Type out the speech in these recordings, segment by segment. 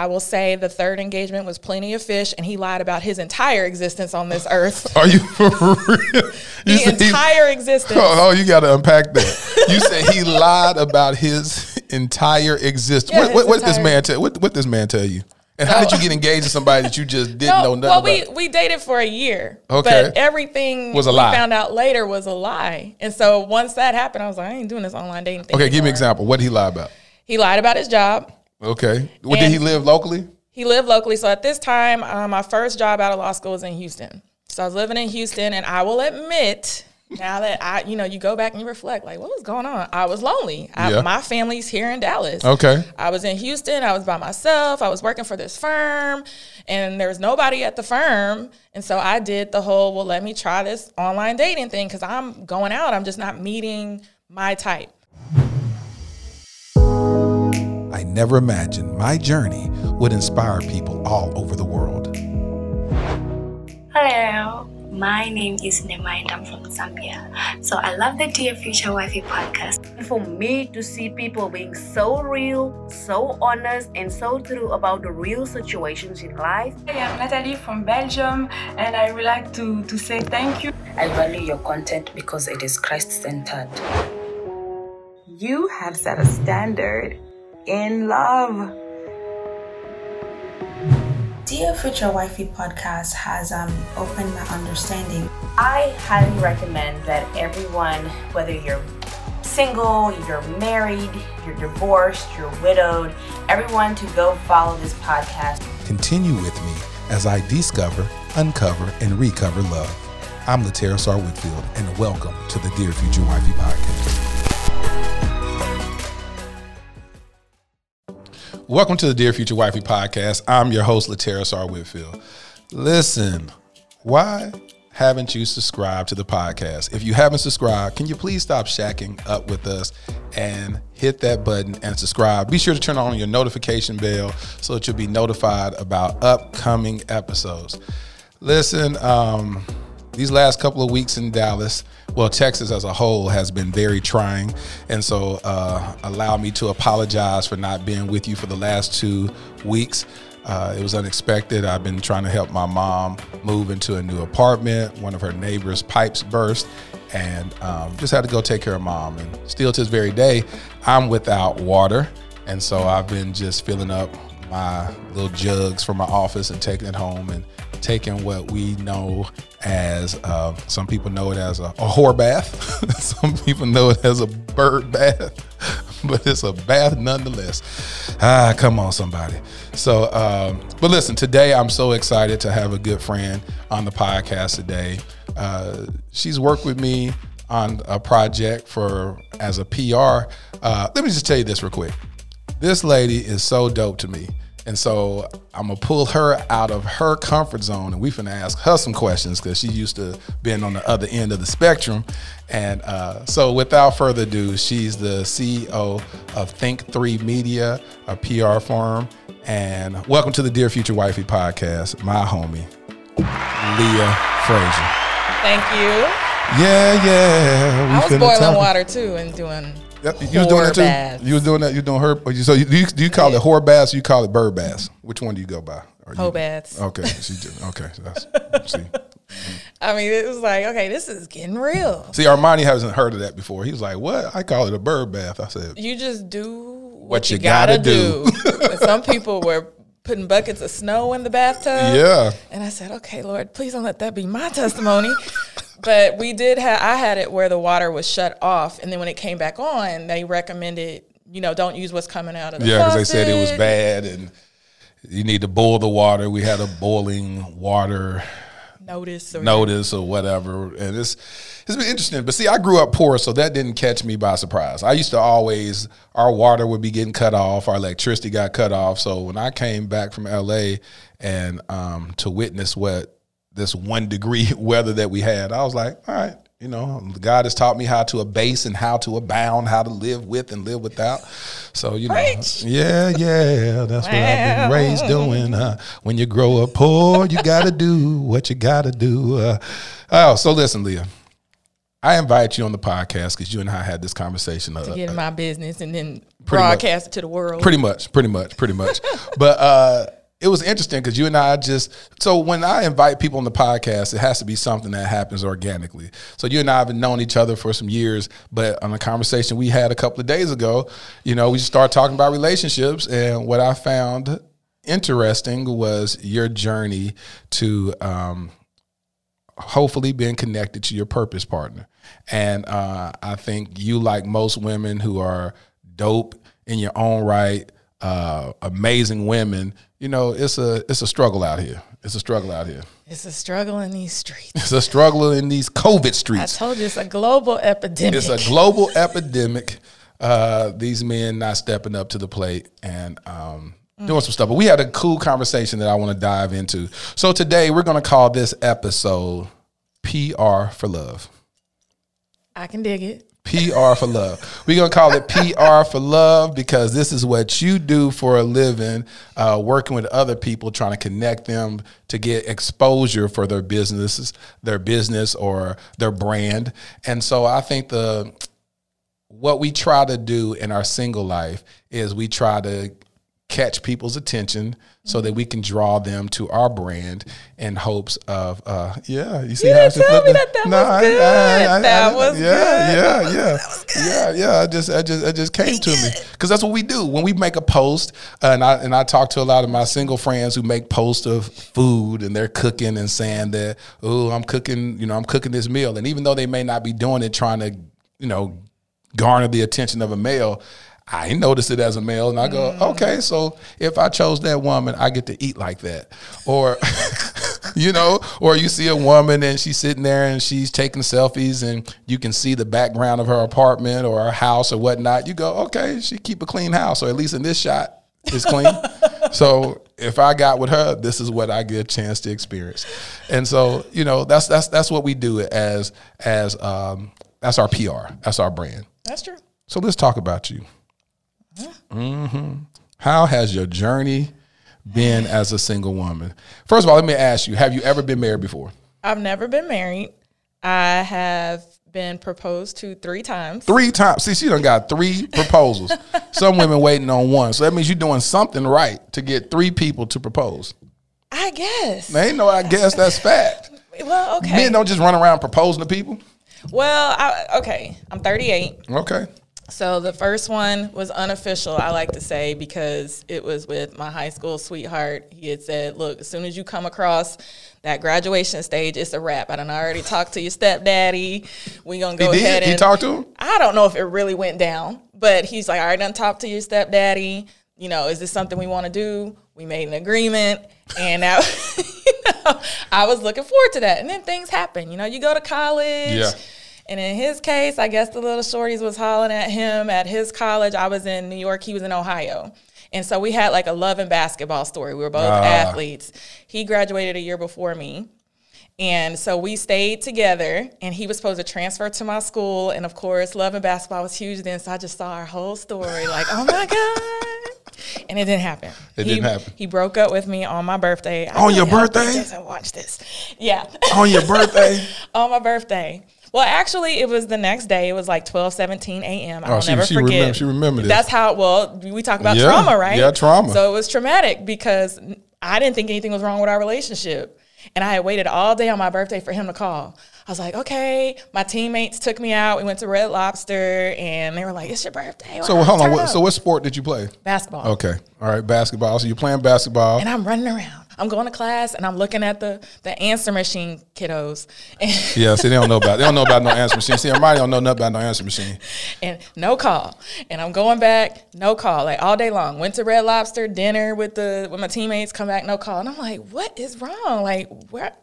I will say the third engagement was Plenty of Fish, and he lied about his entire existence on this earth. Are you for real? You the entire existence. Oh, oh, you got to unpack that. You said he lied about his entire existence. Yeah, what, what, what did this man tell? What, what this man tell you? And how did you get engaged to somebody that you just didn't know nothing well, about? we we dated for a year. Okay. But everything Was a we lie. found out later was a lie. And so once that happened, I was like, I ain't doing this online dating thing. okay, give me an example. What did he lie about? He lied about his job. Okay. Well, did he live locally? He lived locally. So at this time, um, my first job out of law school was in Houston. So I was living in Houston, and I will admit, now that I, you know, you go back and you reflect, like, what was going on? I was lonely. I, Yeah. My family's here in Dallas. Okay. I was in Houston. I was by myself. I was working for this firm, and there was nobody at the firm. And so I did the whole, well, let me try this online dating thing because I'm going out. I'm just not meeting my type. I never imagined my journey would inspire people all over the world. Hello, my name is Nema and I'm from Zambia. So I love the Dear Future Wifey podcast. for me to see people being so real, so honest, and so true about the real situations in life. Hi, I'm Natalie from Belgium, and I would like to, to say thank you. I value your content because it is Christ centered. You have set a standard in love. Dear Future Wifey podcast has um, opened my understanding. I highly recommend that everyone, whether you're single, you're married, you're divorced, you're widowed, everyone to go follow this podcast. Continue with me as I discover, uncover, and recover love. I'm Latera Sar Whitfield, and welcome to the Dear Future Wifey podcast. Welcome to the Dear Future Wifey podcast. I'm your host, Latera Sar Whitfield. Listen, why haven't you subscribed to the podcast? If you haven't subscribed, can you please stop shacking up with us and hit that button and subscribe? Be sure to turn on your notification bell so that you'll be notified about upcoming episodes. Listen, um, these last couple of weeks in Dallas, well, Texas as a whole has been very trying. And so, uh, allow me to apologize for not being with you for the last two weeks. Uh, it was unexpected. I've been trying to help my mom move into a new apartment. One of her neighbors' pipes burst, and um, just had to go take care of mom. And still to this very day, I'm without water. And so I've been just filling up my little jugs from my office and taking it home and taking what we know as uh, some people know it as a, a whore bath, some people know it as a bird bath, but it's a bath nonetheless. Ah, come on, somebody. So, um, but listen, today I'm so excited to have a good friend on the podcast today. Uh, she's worked with me on a project for as a PR. Uh, let me just tell you this real quick this lady is so dope to me. And so I'm gonna pull her out of her comfort zone, and we finna ask her some questions because she used to being on the other end of the spectrum. And uh, so, without further ado, she's the CEO of Think Three Media, a PR firm. And welcome to the Dear Future Wifey podcast, my homie, Leah Frazier. Thank you. Yeah, yeah. we I was boiling water too and doing. Yep, you was doing that too. baths. You was doing that. You doing her. So you, do you do you call it whore baths? Or you call it bird baths? Which one do you go by? Or you- Hoe baths. Okay, she. Okay, so that's see. I mean, it was like, okay, this is getting real. See, Armani hasn't heard of that before. He was like, "What? I call it a bird bath." I said, You just do what, What you, you gotta, gotta do. do. Some people were putting buckets of snow in the bathtub. "Yeah, And I said, okay, Lord, please don't let that be my testimony. But we did have, I had it where the water was shut off. And then when it came back on, they recommended, you know, don't use what's coming out of the yeah," because they said it was bad and you need to boil the water. We had a boiling water Notice. Or notice or whatever. And it's it's been interesting. But see, I grew up poor, so that didn't catch me by surprise. I used to always our water would be getting cut off, our electricity got cut off. So when I came back from LA and um, to witness what this one degree weather that we had, I was like, all right, you know, God has taught me how to abase and how to abound, how to live with and live without. So you know, Preach. yeah, yeah, that's what I've been raised doing. Uh, when you grow up poor, you got to do what you got to do. Uh, oh, so listen, Leah. I invite you on the podcast because you and I had this conversation. Uh, to get in my business and then Pretty much. broadcast it to the world. Pretty much, pretty much, pretty much. but uh, it was interesting because you and I just so when I invite people on the podcast, it has to be something that happens organically. So you and I have known each other for some years, but on a conversation we had a couple of days ago, you know, we just started talking about relationships, and what I found interesting was your journey to um, hopefully being connected to your purpose partner. And uh, I think you, like most women who are dope in your own right, uh, amazing women, you know, it's a it's a struggle out here. It's a struggle out here. It's a struggle in these streets. It's a struggle in these COVID streets. I told you it's a global epidemic. It's a global epidemic. Uh, these men not stepping up to the plate and um, doing some stuff. But we had a cool conversation that I want to dive into. So today we're going to call this episode PR for Love. I can dig it. PR for love. We're gonna call it PR for love because this is what you do for a living, uh, working with other people, trying to connect them to get exposure for their businesses, their business or their brand. And so I think the what we try to do in our single life is we try to catch people's attention so that we can draw them to our brand in hopes of uh yeah you see You how didn't tell me that that No, was good. I- I- That I- was yeah, good. yeah yeah yeah yeah I just I just I just came to me because that's what we do when we make a post uh, and I and I talk to a lot of my single friends who make posts of food and they're cooking and saying that oh I'm cooking you know I'm cooking this meal and even though they may not be doing it trying to you know garner the attention of a male. I noticed it as a male, and I go, okay, so if I chose that woman, I get to eat like that, or you know, or you see a woman and she's sitting there and she's taking selfies, and you can see the background of her apartment or her house or whatnot. You go, okay, she keep a clean house, or at least in this shot, it's clean. so if I got with her, this is what I get a chance to experience, and so you know, that's that's that's what we do as as um, that's our PR, that's our brand. That's true. So let's talk about you. Hmm How has your journey been as a single woman? First of all, let me ask you: Have you ever been married before? I've never been married. I have been proposed to three times. Three times. See, she done got three proposals. Some women waiting on one. So that means you're doing something right to get three people to propose. I guess. They ain't no, I guess that's fact. Well, okay. Men don't just run around proposing to people. well, I, okay. I'm 38. Okay. So the first one was unofficial, I like to say, because it was with my high school sweetheart. He had said, "Look, as soon as you come across that graduation stage, it's a wrap. I done already talked to your stepdaddy. We gonna go he ahead did. And talked to him. I don't know if it really went down, but he's like, "I already done talked to your stepdaddy. You know, is this something we want to do?" We made an agreement, and now, you know, I was looking forward to that. And then things happen. You know, you go to college. Yeah. And in his case, I guess the little shorties was hollering at him at his college. I was in New York, he was in Ohio. And so we had like a love and basketball story. We were both Ah. athletes. He graduated a year before me. And so we stayed together, and he was supposed to transfer to my school. And of course, love and basketball was huge then. So I just saw our whole story like, oh my God. And it didn't happen. It He- didn't happen. He broke up with me on my birthday. I On your birthday? doesn't watch this. Yeah. On your birthday. on my birthday. Well, actually, it was the next day. It was like 12, 17 a.m. I'll Oh, she- never she forget. remember- she remembered this. That's how, well, we talk about Yeah. trauma, right? Yeah, trauma. So it was traumatic because I didn't think anything was wrong with our relationship. And I had waited all day on my birthday for him to call. I was like, okay. My teammates took me out. We went to Red Lobster and they were like, it's your birthday. So hold on. What, so what sport did you play? basketball. Okay. All right. Basketball. So you're playing basketball. And I'm running around. I'm going to class and I'm looking at the the answer machine kiddos. And Yeah, see, they don't know about they don't know about no answer machine. See, everybody don't know nothing about no answer machine. and no call. And I'm going back, no call, like all day long. Went to Red Lobster dinner with the with my teammates, come back, no call. And I'm like, what is wrong? Like where?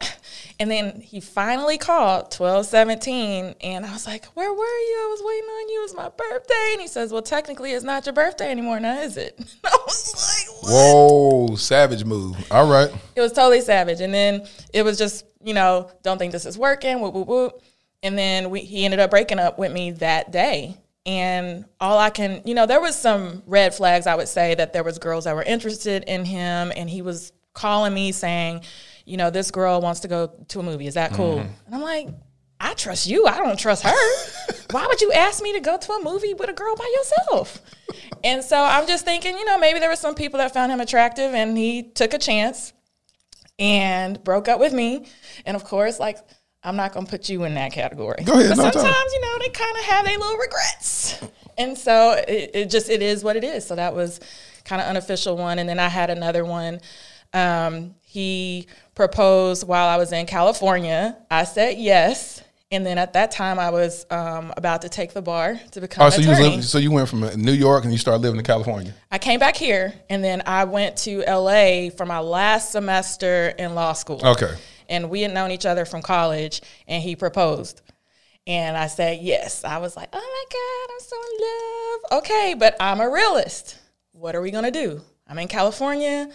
And then he finally called 1217, and I was like, where were you? I was waiting on you. It was my birthday. And he says, well, technically, it's not your birthday anymore, now is it? I was like, what? Whoa, savage move. All right. It was totally savage. And then it was just, you know, don't think this is working, whoop, whoop, whoop. And then we, he ended up breaking up with me that day. And all I can, you know, there was some red flags, I would say, that there was girls that were interested in him. And he was calling me saying, you know, this girl wants to go to a movie. Is that cool? Mm-hmm. And I'm like, I trust you. I don't trust her. Why would you ask me to go to a movie with a girl by yourself? And so I'm just thinking, you know, maybe there were some people that found him attractive and he took a chance and broke up with me. And of course, like, I'm not going to put you in that category. Go ahead, But no sometimes, time. you know, they kind of have their little regrets. And so it, it just, it is what it is. So that was kind of unofficial one. And then I had another one. Um, he proposed while I was in California. I said yes. And then at that time, I was um, about to take the bar to become Oh, so you attorney. living, so you went from New York and you started living in California. I came back here, and then I went to LA for my last semester in law school. Okay. And we had known each other from college, and he proposed. And I said yes. I was like, oh my God, I'm so in love. Okay, but I'm a realist. What are we gonna do? I'm in California.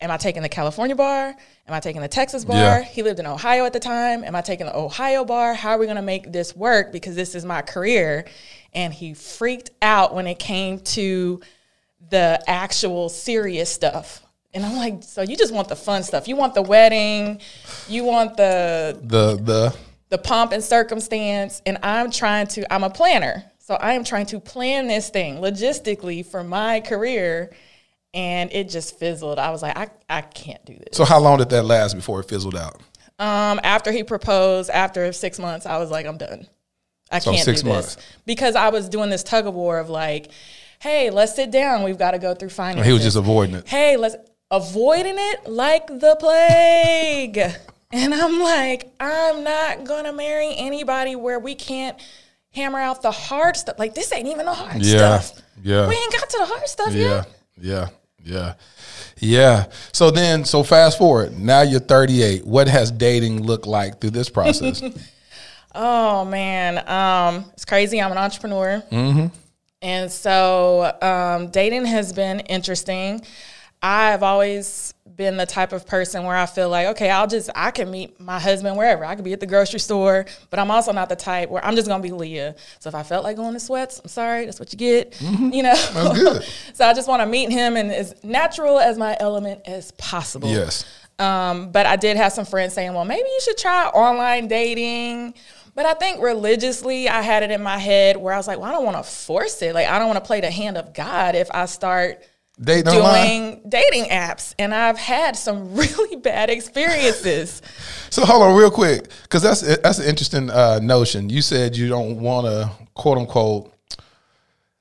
Am I taking the California bar? Am I taking the Texas bar? Yeah. He lived in Ohio at the time. Am I taking the Ohio bar? How are we going to make this work? Because this is my career. And he freaked out when it came to the actual serious stuff. And I'm like, so you just want the fun stuff. You want the wedding, you want the The the the pomp and circumstance and i'm trying to i'm a planner so i am trying to plan this thing logistically for my career and it just fizzled i was like i, I can't do this so how long did that last before it fizzled out? um, after he proposed after six months i was like i'm done i So can't six do months. this because i was doing this tug of war of like hey let's sit down we've got to go through finances He was just avoiding it. hey, let's avoiding it like the plague. and I'm like, I'm not gonna marry anybody where we can't hammer out the hard stuff. Like this ain't even the hard Yeah, stuff. yeah. We ain't got to the hard stuff Yeah, yet. Yeah, yeah, yeah. So then, so fast forward. Now you're 38. What has dating looked like through this process? Oh man, um, it's crazy. I'm an entrepreneur, Mm-hmm. and so um, dating has been interesting. I've always been the type of person where I feel like, okay, I'll just I can meet my husband wherever. I could be at the grocery store, but I'm also not the type where I'm just gonna be Leah. So if I felt like going to sweats, I'm sorry, that's what you get. You know, Mm-hmm. That's good. so I just want to meet him and as natural as my element as possible. yes. Um, but I did have some friends saying, well, maybe you should try online dating. But I think religiously, I had it in my head where I was like, well, I don't want to force it. Like, I don't want to play the hand of God if I start Dating online. doing dating apps. And I've had some really bad experiences. So hold on, real quick, because that's that's an interesting uh, notion. You said you don't want to quote unquote,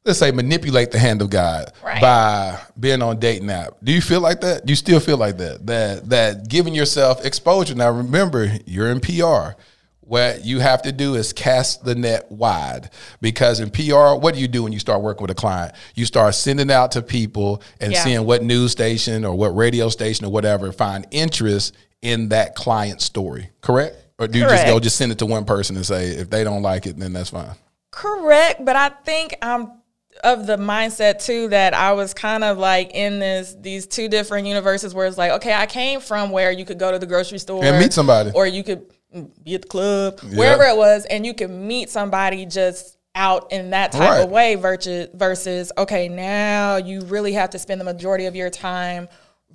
let's say, manipulate the hand of God Right. by being on dating app. Do you feel like that? Do you still feel like that? That that giving yourself exposure. Now remember, you're in PR. What you have to do is cast the net wide because in PR, what do you do when you start working with a client? You start sending out to people and Yeah. seeing what news station or what radio station or whatever find interest in that client story, correct? Or do you just go just send it to one person and say if they don't like it, then that's fine. Correct, but I think I'm of the mindset too that I was kind of like in this these two different universes where it's like, okay, I came from where you could go to the grocery store And meet somebody. or you could be at the club, wherever it was, and you can meet somebody just out in that type Right. of way versus versus okay, now you really have to spend the majority of your time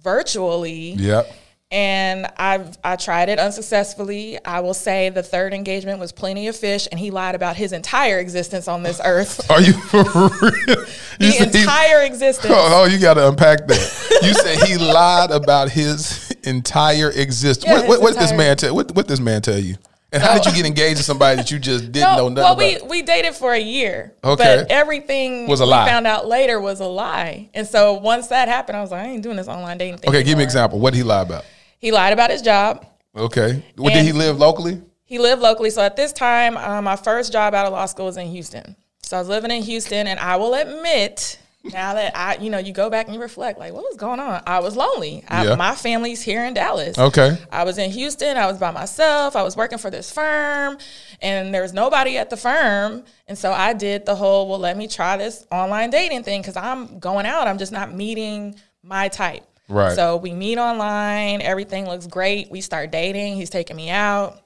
virtually Yep. And I've I tried it unsuccessfully. I will say the third engagement was Plenty of Fish, and he lied about his entire existence on this earth. Are you for real? You the he- entire existence. Oh, oh, you got to unpack that. You said he lied about his entire existence. Yeah, what, what, what did this man tell? What, what this man tell you? And how did you get engaged to somebody that you just didn't know nothing well, we, about? we dated for a year. Okay. But everything Was a we lie. found out later was a lie. And so once that happened, I was like, I ain't doing this online dating thing. Okay, give me an example. What did he lie about? He lied about his job. Okay. Well, did he live locally? He lived locally. So at this time, um, my first job out of law school was in Houston. So I was living in Houston, and I will admit, now that I, you know, you go back and you reflect, like, what was going on? I was lonely. I, Yeah. My family's here in Dallas. Okay. I was in Houston. I was by myself. I was working for this firm, and there was nobody at the firm. And so I did the whole, well, let me try this online dating thing because I'm going out. I'm just not meeting my type. Right. So we meet online. Everything looks great. We start dating. He's taking me out.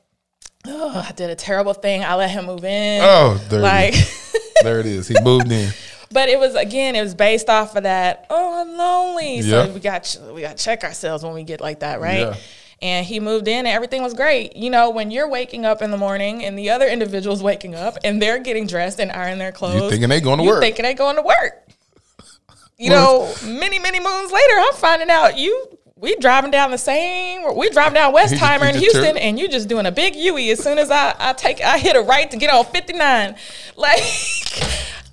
Oh, I did a terrible thing. I let him move in. Oh, there like, it is. There it is. He moved in. but it was again, it was based off of that. Oh, I'm lonely. Yeah. So we got we got to check ourselves when we get like that, right? Yeah. and he moved in and everything was great. You know, when you're waking up in the morning and the other individual's waking up and they're getting dressed and ironing their clothes. You thinking they going to you work. thinking they going to work. You know, many, many moons later, I'm finding out you we driving down the same we driving down Westheimer in Houston and you just doing a big Yui as soon as I, I take I hit a right to get on 59. Like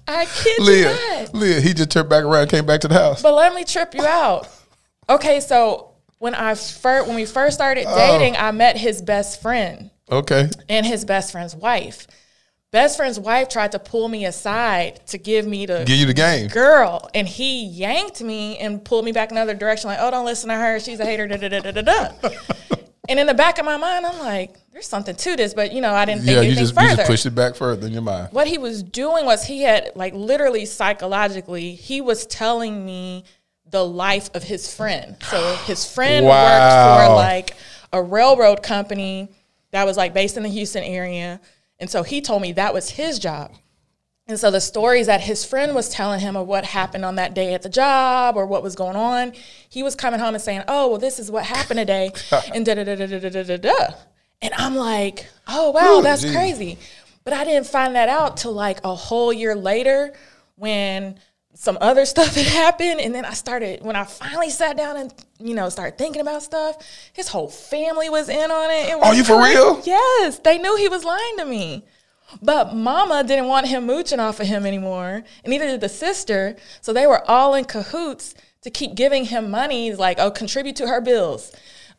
I kid you Leah, not. Leah, he just turned back around, came back to the house. But let me trip you out. Okay, so when I first when we first started Oh. dating, I met his best friend Okay, and his best friend's wife. Best friend's wife tried to pull me aside to give me the give you the game. girl, and he yanked me and pulled me back another direction. Like, oh, don't listen to her. She's a hater. Da da da da da. da. and in the back of my mind, I'm like, there's something to this, but you know, I didn't think Yeah, you anything just you further just pushed it back further in your mind. what he was doing was he had like literally psychologically he was telling me the life of his friend so his friend worked Wow. for like a railroad company that was like based in the houston area and so he told me that was his job and so the stories that his friend was telling him of what happened on that day at the job or what was going on, he was coming home and saying, "Oh, well, this is what happened today," and da da da da da da da da. And I'm like, "Oh wow, Ooh, that's geez. crazy," but I didn't find that out till like a whole year later when some other stuff had happened, and then I started when I finally sat down and you know started thinking about stuff. His whole family was in on it. it Are you for real? Yes, they knew he was lying to me. But mama didn't want him mooching off of him anymore, and neither did the sister. So they were all in cahoots to keep giving him money, like, oh, contribute to her bills.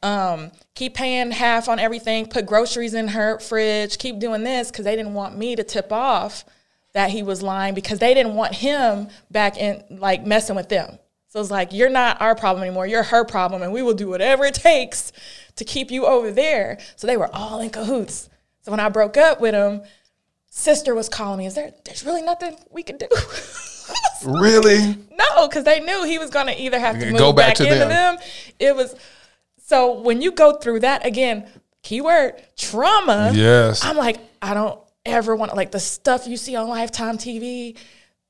Um, keep paying half on everything, put groceries in her fridge, keep doing this because they didn't want me to tip off that he was lying because they didn't want him back in, like, messing with them. So it's like, you're not our problem anymore. You're her problem, and we will do whatever it takes to keep you over there. So they were all in cahoots. So when I broke up with him, sister was calling me. Is there? There's really nothing we can do. Really? no, because they knew he was going to either have to move Go back back, to into them. them. It was so when you go through that again, keyword trauma. Yes. I'm like, I don't ever want like the stuff you see on Lifetime TV.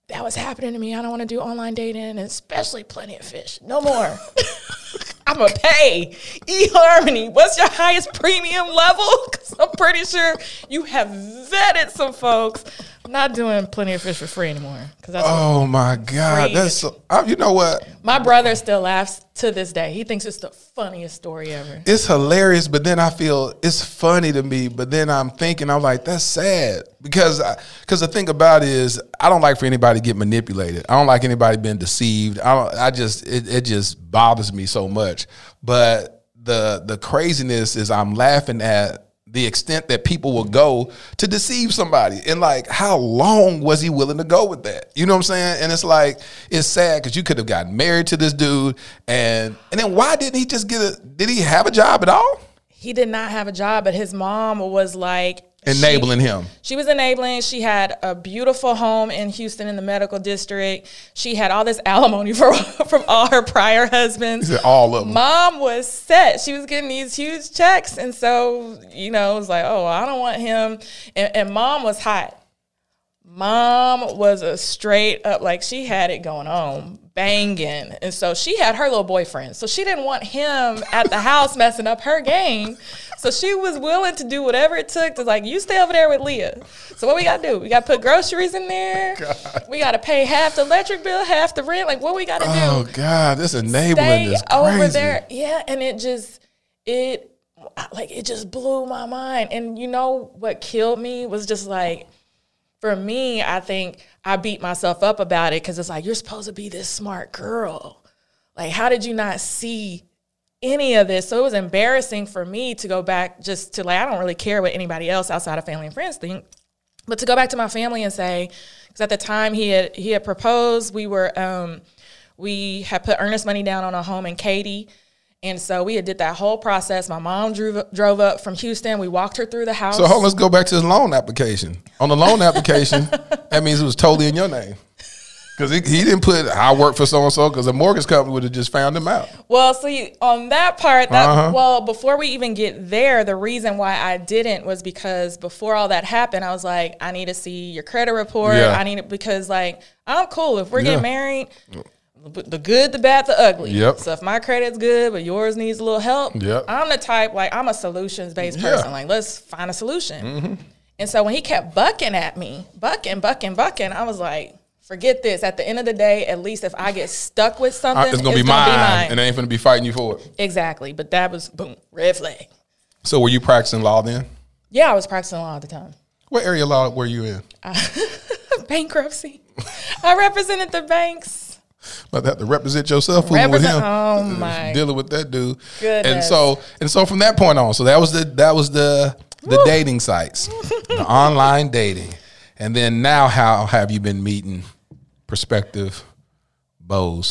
That was happening to me. I don't want to do online dating, and especially Plenty of Fish. No more. I'm gonna pay eHarmony. What's your highest premium level? Because I'm pretty sure you have vetted some folks. Not doing Plenty of Fish for free anymore. Because that's Oh my God, Free. that's so, I, you know what? my brother still laughs to this day. He thinks it's the funniest story ever. It's hilarious, but then I feel it's funny to me. But then I'm thinking, I'm like, that's sad because because the thing about it is, I don't like for anybody to get manipulated. I don't like anybody being deceived. I don't. I just it, it just bothers me so much. But the the craziness is, I'm laughing at the extent that people will go to deceive somebody. And like how long was he willing to go with that? You know what i'm saying? And it's like it's sad because you could have gotten married to this dude. And and then why didn't he just get a did he have a job at all? He did not have a job, but his mom was like enabling him She was enabling. She had a beautiful home in Houston in the medical district. She had all this alimony for, from all her prior husbands. All of them. Mom was set. She was getting these huge checks. And so, you know, it was like, oh, I don't want him. And, and mom was hot. Mom was a straight up, like she had it going on, banging. And so she had her little boyfriend. So she didn't want him at the house messing up her game. So she was willing to do whatever it took to like, you stay over there with Leah. So what we gotta do? We gotta put groceries in there. We gotta pay half the electric bill, half the rent. Like what we gotta do? oh god this enabling stay is over there. Yeah, and it just it like it just blew my mind. And you know what killed me was just like for me, I think I beat myself up about it because it's like you're supposed to be this smart girl. Like, how did you not see any of this? So it was embarrassing for me to go back just to like I don't really care what anybody else outside of family and friends think, but to go back to my family and say because at the time he had he had proposed, we were um, we had put earnest money down on a home in Katy. And so we had did that whole process. My mom drove drove up from Houston. We walked her through the house. so hold, let's go back to his loan application on the loan application that means it was totally in your name because he, he didn't put I work for so and so because the mortgage company would have just found him out Well, see, on that part, that Uh-huh. well, before we even get there, the reason why I didn't was because before all that happened, I was like, I need to see your credit report. Yeah. I need it because like I'm cool if we're Yeah. getting married. the good, the bad, the ugly. Yep. So if my credit's good, but yours needs a little help, Yep. I'm the type like I'm a solutions based Yeah. Mm-hmm. person. Like let's find a solution. And so when he kept bucking at me, bucking, bucking, bucking, I was like, forget this. At the end of the day, at least if I get stuck with something, Uh, it's gonna, be, mine, and they ain't gonna be fighting you for it. exactly. But that was boom, red flag. So were you practicing law then? Yeah, I was practicing law at the time. What area of law were you in? Bankruptcy. I represented the banks. But have to represent yourself fooling with Represent- him. oh my dealing with that dude. Goodness. And so and so from that point on, so that was the that was the the dating sites, the online dating, and then now how have you been meeting prospective beaux?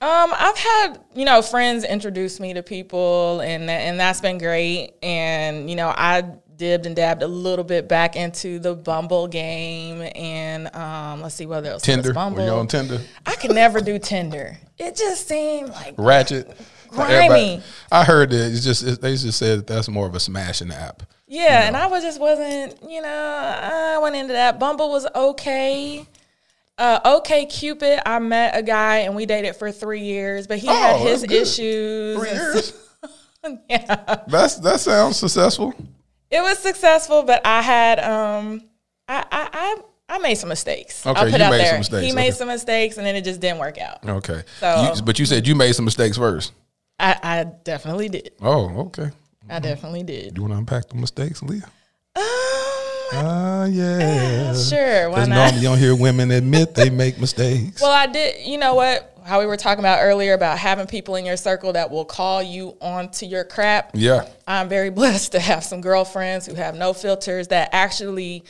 Um, I've had you know friends introduce me to people, and and that's been great. And you know, I dibbed and dabbed a little bit back into the Bumble game, and um, let's see what else. Tinder? Bumble. Were you on Tinder? I could never do Tinder. It just seemed like Ratchet. Grimy. I heard that it's just it, they just said that's more of a smashing app. Yeah, and I was just wasn't you know I went into that. Bumble was okay. Uh, OkCupid. I met a guy and we dated for three years, but he had Oh, his good. issues. Three years. yeah. That's that sounds successful. It was successful, but I had um I I I, I made some mistakes. Okay, I'll put you out made some there. mistakes, He made some mistakes and then it just didn't work out. Okay. So- You- but you said you made some mistakes first. I, I definitely did. Oh, okay. I definitely did. You want to unpack the mistakes, Leah? Um, Ah, yeah. sure, why Because not? normally you don't hear women admit they make mistakes. well, I did. You know what? How we were talking about earlier about having people in your circle that will call you onto your crap. yeah. I'm very blessed to have some girlfriends who have no filters that actually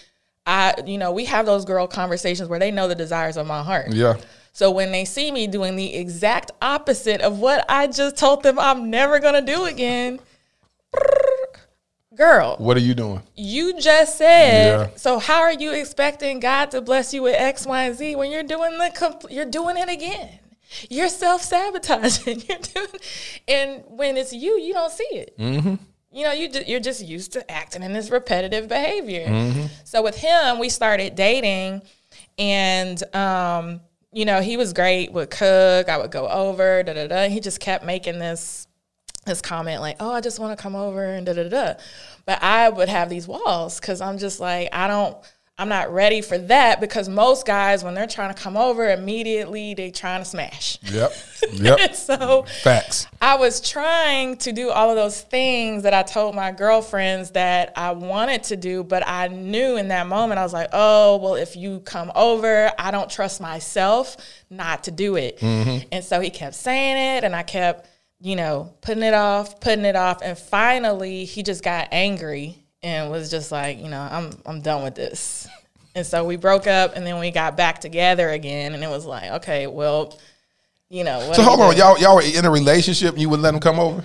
I you know, we have those girl conversations where they know the desires of my heart. Yeah. So when they see me doing the exact opposite of what I just told them I'm never gonna do again, girl, What are you doing? you just said. Yeah. So how are you expecting God to bless you with X, Y, and Z when you're doing the compl- you're doing it again? You're self sabotaging. You're doing, and when it's you, you don't see it. Mm-hmm. You know, you ju- you're just used to acting in this repetitive behavior. Mm-hmm. So with him, we started dating, and um, you know, he was great. Would cook. I would go over. Da da da. He just kept making this this comment like, "Oh, I just want to come over," and da da da. But I would have these walls because I'm just like, I don't. I'm not ready for that because most guys, when they're trying to come over, immediately they trying to smash. Yep. Yep. so Facts. I was trying to do all of those things that I told my girlfriends that I wanted to do, but I knew in that moment, I was like, oh, well, if you come over, I don't trust myself not to do it. Mm-hmm. And so he kept saying it, and I kept, you know, putting it off, putting it off. And finally, he just got angry and was just like, you know, I'm, I'm done with this. And so we broke up, and then we got back together again, and it was like, okay, well, you know. What So hold on, y'all y'all were in a relationship and you would let him come over?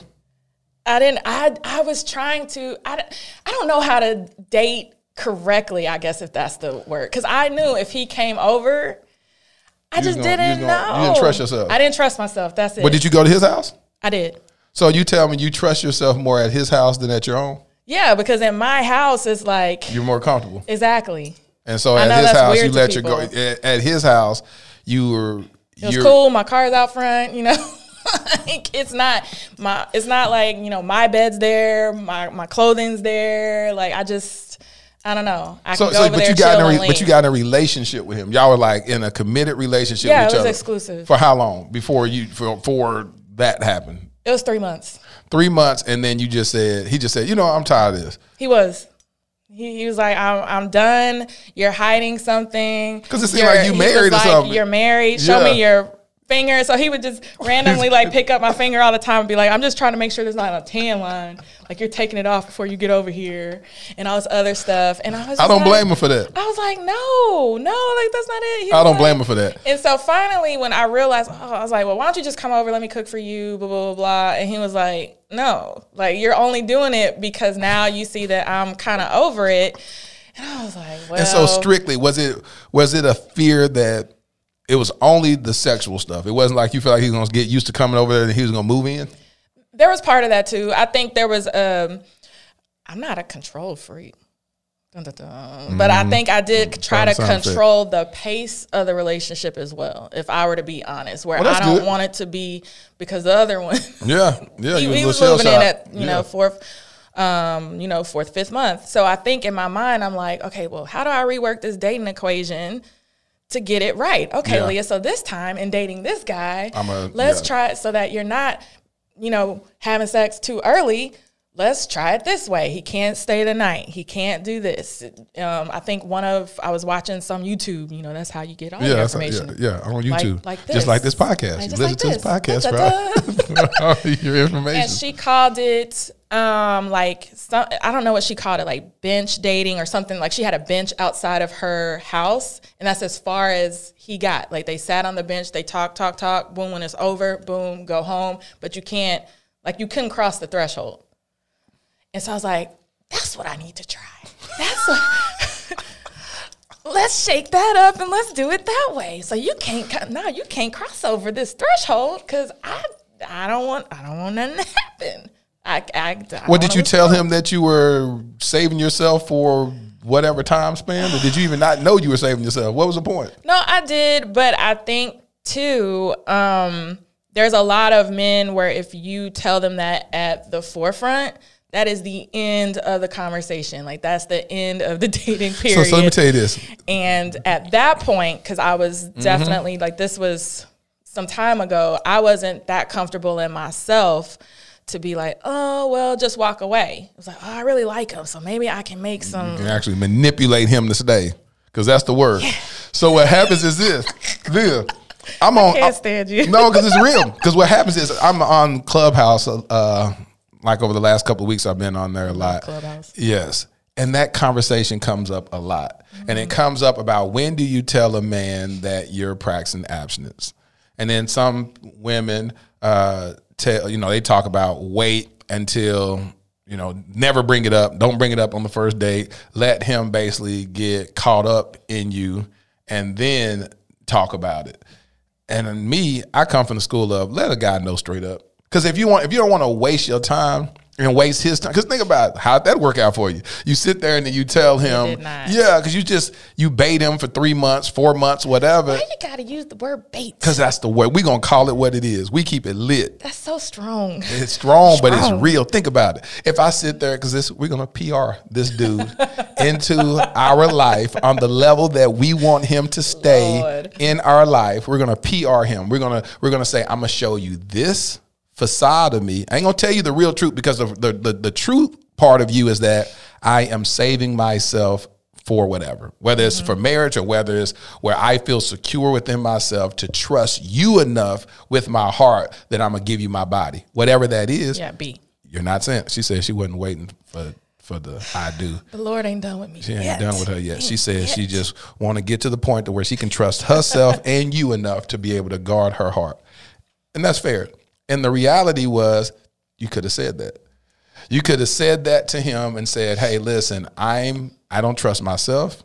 I didn't. I I was trying to. I don't- I don't know how to date correctly. I guess if that's the word, because I knew if he came over, I You just gonna- didn't gonna- know. you didn't trust yourself. I didn't trust myself. That's it. But did you go to his house? I did. So you tell me you trust yourself more at his house than at your own? Yeah, because in my house it's like You're more comfortable. exactly. And so at his house you let your go at, at his house you were It was cool. My car's out front. You know. like it's not my it's not like you know my bed's there my my clothing's there like i just i don't know i So, so but you got in a re- but you got in a relationship with him. Y'all were like in a committed relationship Yeah, with each it was other. exclusive. For how long before you for, for that happened? it was three months Three months, and then you just said he just said, you know, I'm tired of this He was. He, he was like, I'm, I'm done. You're hiding something. Because it seemed You're- like you married or like, something. You're married. Show Yeah. me your finger. So he would just randomly like pick up my finger all the time and be like, I'm just trying to make sure there's not a tan line. Like you're taking it off before you get over here and all this other stuff. And I was I don't like- blame him for that. I was like, no, no, like that's not it. I don't like- blame him for that. and so finally, when I realized, oh, I was like, well, why don't you just come over? Let me cook for you, blah, blah, blah, blah. And he was like, no, like you're only doing it because now you see that I'm kind of over it. And I was like, well. And so strictly, was it was it a fear that it was only the sexual stuff? It wasn't like you felt like he was gonna get used to coming over there and he was gonna move in. there was part of that too. I think there was, um, I'm not a control freak. Dun, dun, dun. But I think I did try Trying to control the pace of the relationship as well. If I were to be honest, where Well, I don't good. want it to be because the other one, Yeah, yeah. he, he was, was moving in at you Yeah. know fourth, um, you know fourth, fifth month. So I think in my mind, I'm like, okay, well, how do I rework this dating equation? To get it right, okay, Yeah. Leah. So this time in dating this guy, a- let's yeah. try it so that you're not, you know, having sex too early. Let's try it this way. He can't stay the night. He can't do this. Um, I think one of I was watching some YouTube. You know, that's how you get all Yeah, your information. yeah, yeah, on YouTube. like Just like this podcast. Like you listen like to this this. podcast, bro. Your information. and she called it um like some I don't know what she called it like bench dating or something like she had a bench outside of her house and that's as far as he got like they sat on the bench they talk talk talk boom when it's over boom go home but you can't like you couldn't cross the threshold and so I was like that's what I need to try that's what let's shake that up and let's do it that way so you can't co- no you can't cross over this threshold because I I don't want I don't want nothing to happen. I, I, I what did you tell him that you were saving yourself for whatever time span, or did you even not know you were saving yourself? What was the point? No, I did, but I think too, um, there's a lot of men where if you tell them that at the forefront, that is the end of the conversation. Like that's the end of the dating period. so let me tell you this. And at that point, because I was Mm-hmm. definitely like this was some time ago, I wasn't that comfortable in myself to be like, oh well, just walk away. I was like, oh, I really like him, so maybe I can make some. You can actually manipulate him to stay, because that's the word. So what happens is this, Leah. I'm on. can't stand you. No, because it's real. Because what happens is I'm on Clubhouse. Uh, like over the last couple of weeks, I've been on there a lot. Clubhouse. Yes. And that conversation comes up a lot. And Mm-hmm. it comes up about when do you tell a man that you're practicing abstinence? And then some women uh, tell, you know, they talk about wait until, you know, never bring it up. Don't bring it up on the first date. Let him basically get caught up in you and then talk about it. And me, I come from the school of let a guy know straight up. Because if you want, if you don't want to waste your time and waste his time, because think about it, how'd that work out for you? You sit there and then you tell him, yeah, because you just you bait him for three months, four months, whatever. Why you gotta use the word bait? Because that's the way we gonna call it what it is. We keep it lit. That's so strong. It's strong, but it's real. Think about it. If I sit there, because this we're gonna PR this dude into our life on the level that we want him to stay Lord. in our life, we're gonna PR him. We're gonna we're gonna say, I'm gonna show you this facade of me. I ain't gonna tell you the real truth because the the the, the truth part of you is that I am saving myself for whatever, whether it's Mm-hmm. for marriage or whether it's where I feel secure within myself to trust you enough with my heart that I'm gonna give you my body, whatever that is. Yeah, B. You're not saying. She said she wasn't waiting for for the I do. The Lord ain't done with me. She ain't yet. done with her yet. She Ain't said she just want to get to the point to where she can trust herself and you enough to be able to guard her heart, and that's fair. And the reality was, you could have said that. You could have said that to him and said, "Hey, listen, I'm I don't trust myself."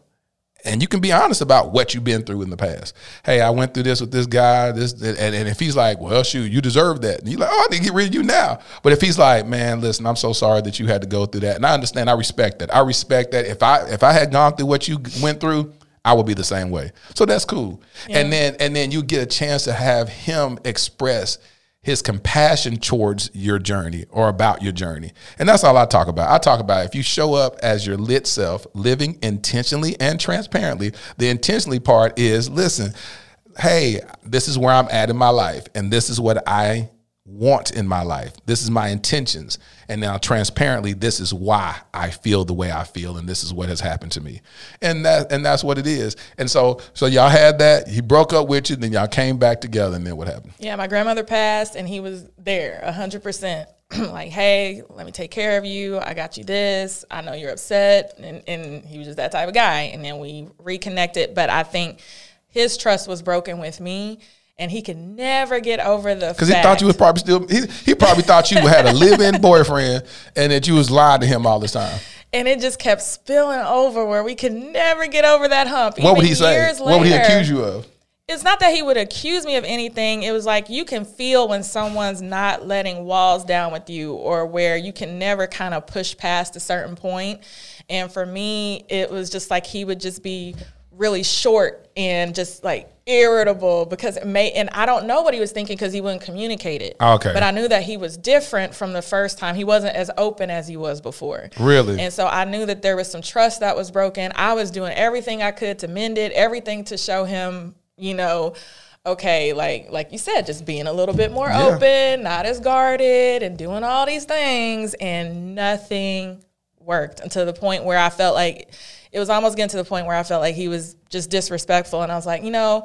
And you can be honest about what you've been through in the past. Hey, I went through this with this guy. This and, and if he's like, "Well, shoot, you deserve that," and you're like, "Oh, I need to get rid of you now." But if he's like, "Man, listen, I'm so sorry that you had to go through that," and I understand, I respect that. I respect that. If I if I had gone through what you went through, I would be the same way. So that's cool. And then and then you get a chance to have him express his compassion towards your journey or about your journey. And that's all I talk about. I talk about if you show up as your lit self, living intentionally and transparently, the intentionally part is listen, hey, this is where I'm at in my life, and this is what I want in my life. This is my intentions. And now transparently, this is why I feel the way I feel, and this is what has happened to me. And that and that's what it is. And so so y'all had that, he broke up with you, then y'all came back together, and then what happened? Yeah, my grandmother passed and he was there a hundred percent. Like, hey, let me take care of you. I got you this. I know you're upset. And, and he was just that type of guy. And then we reconnected. But I think his trust was broken with me and he could never get over the fact. Because he thought you was probably still he, he probably thought you had a live-in boyfriend and that you was lying to him all this time. and it just kept spilling over where we could never get over that hump. What would he say? years What would he accuse you of? it's not that he would accuse me of anything. It was like you can feel when someone's not letting walls down with you or where you can never kind of push past a certain point. And for me, it was just like he would just be really short and just like irritable because it may and I don't know what he was thinking because he wouldn't communicate it. Ah, okay. But I knew that he was different from the first time. He wasn't as open as he was before. Really? And so I knew that there was some trust that was broken. I was doing everything I could to mend it, everything to show him, you know, okay, like like you said, just being a little bit more Yeah. open, not as guarded, and doing all these things, and nothing worked until the point where I felt like it was almost getting to the point where I felt like he was just disrespectful, and I was like, you know,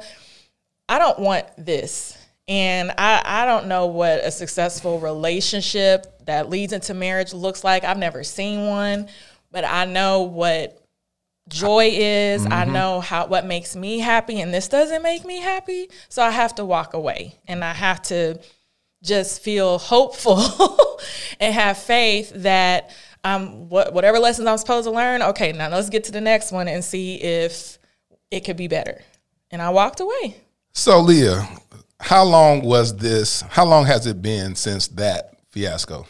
I don't want this. And I, I don't know what a successful relationship that leads into marriage looks like. I've never seen one, but I know what joy is. I mm-hmm. know how what makes me happy and this doesn't make me happy. So I have to walk away and I have to just feel hopeful and have faith that um what whatever lessons I'm supposed to learn, okay, now let's get to the next one and see if it could be better. And I walked away. So, Leah, how long was this? How long has it been since that fiasco?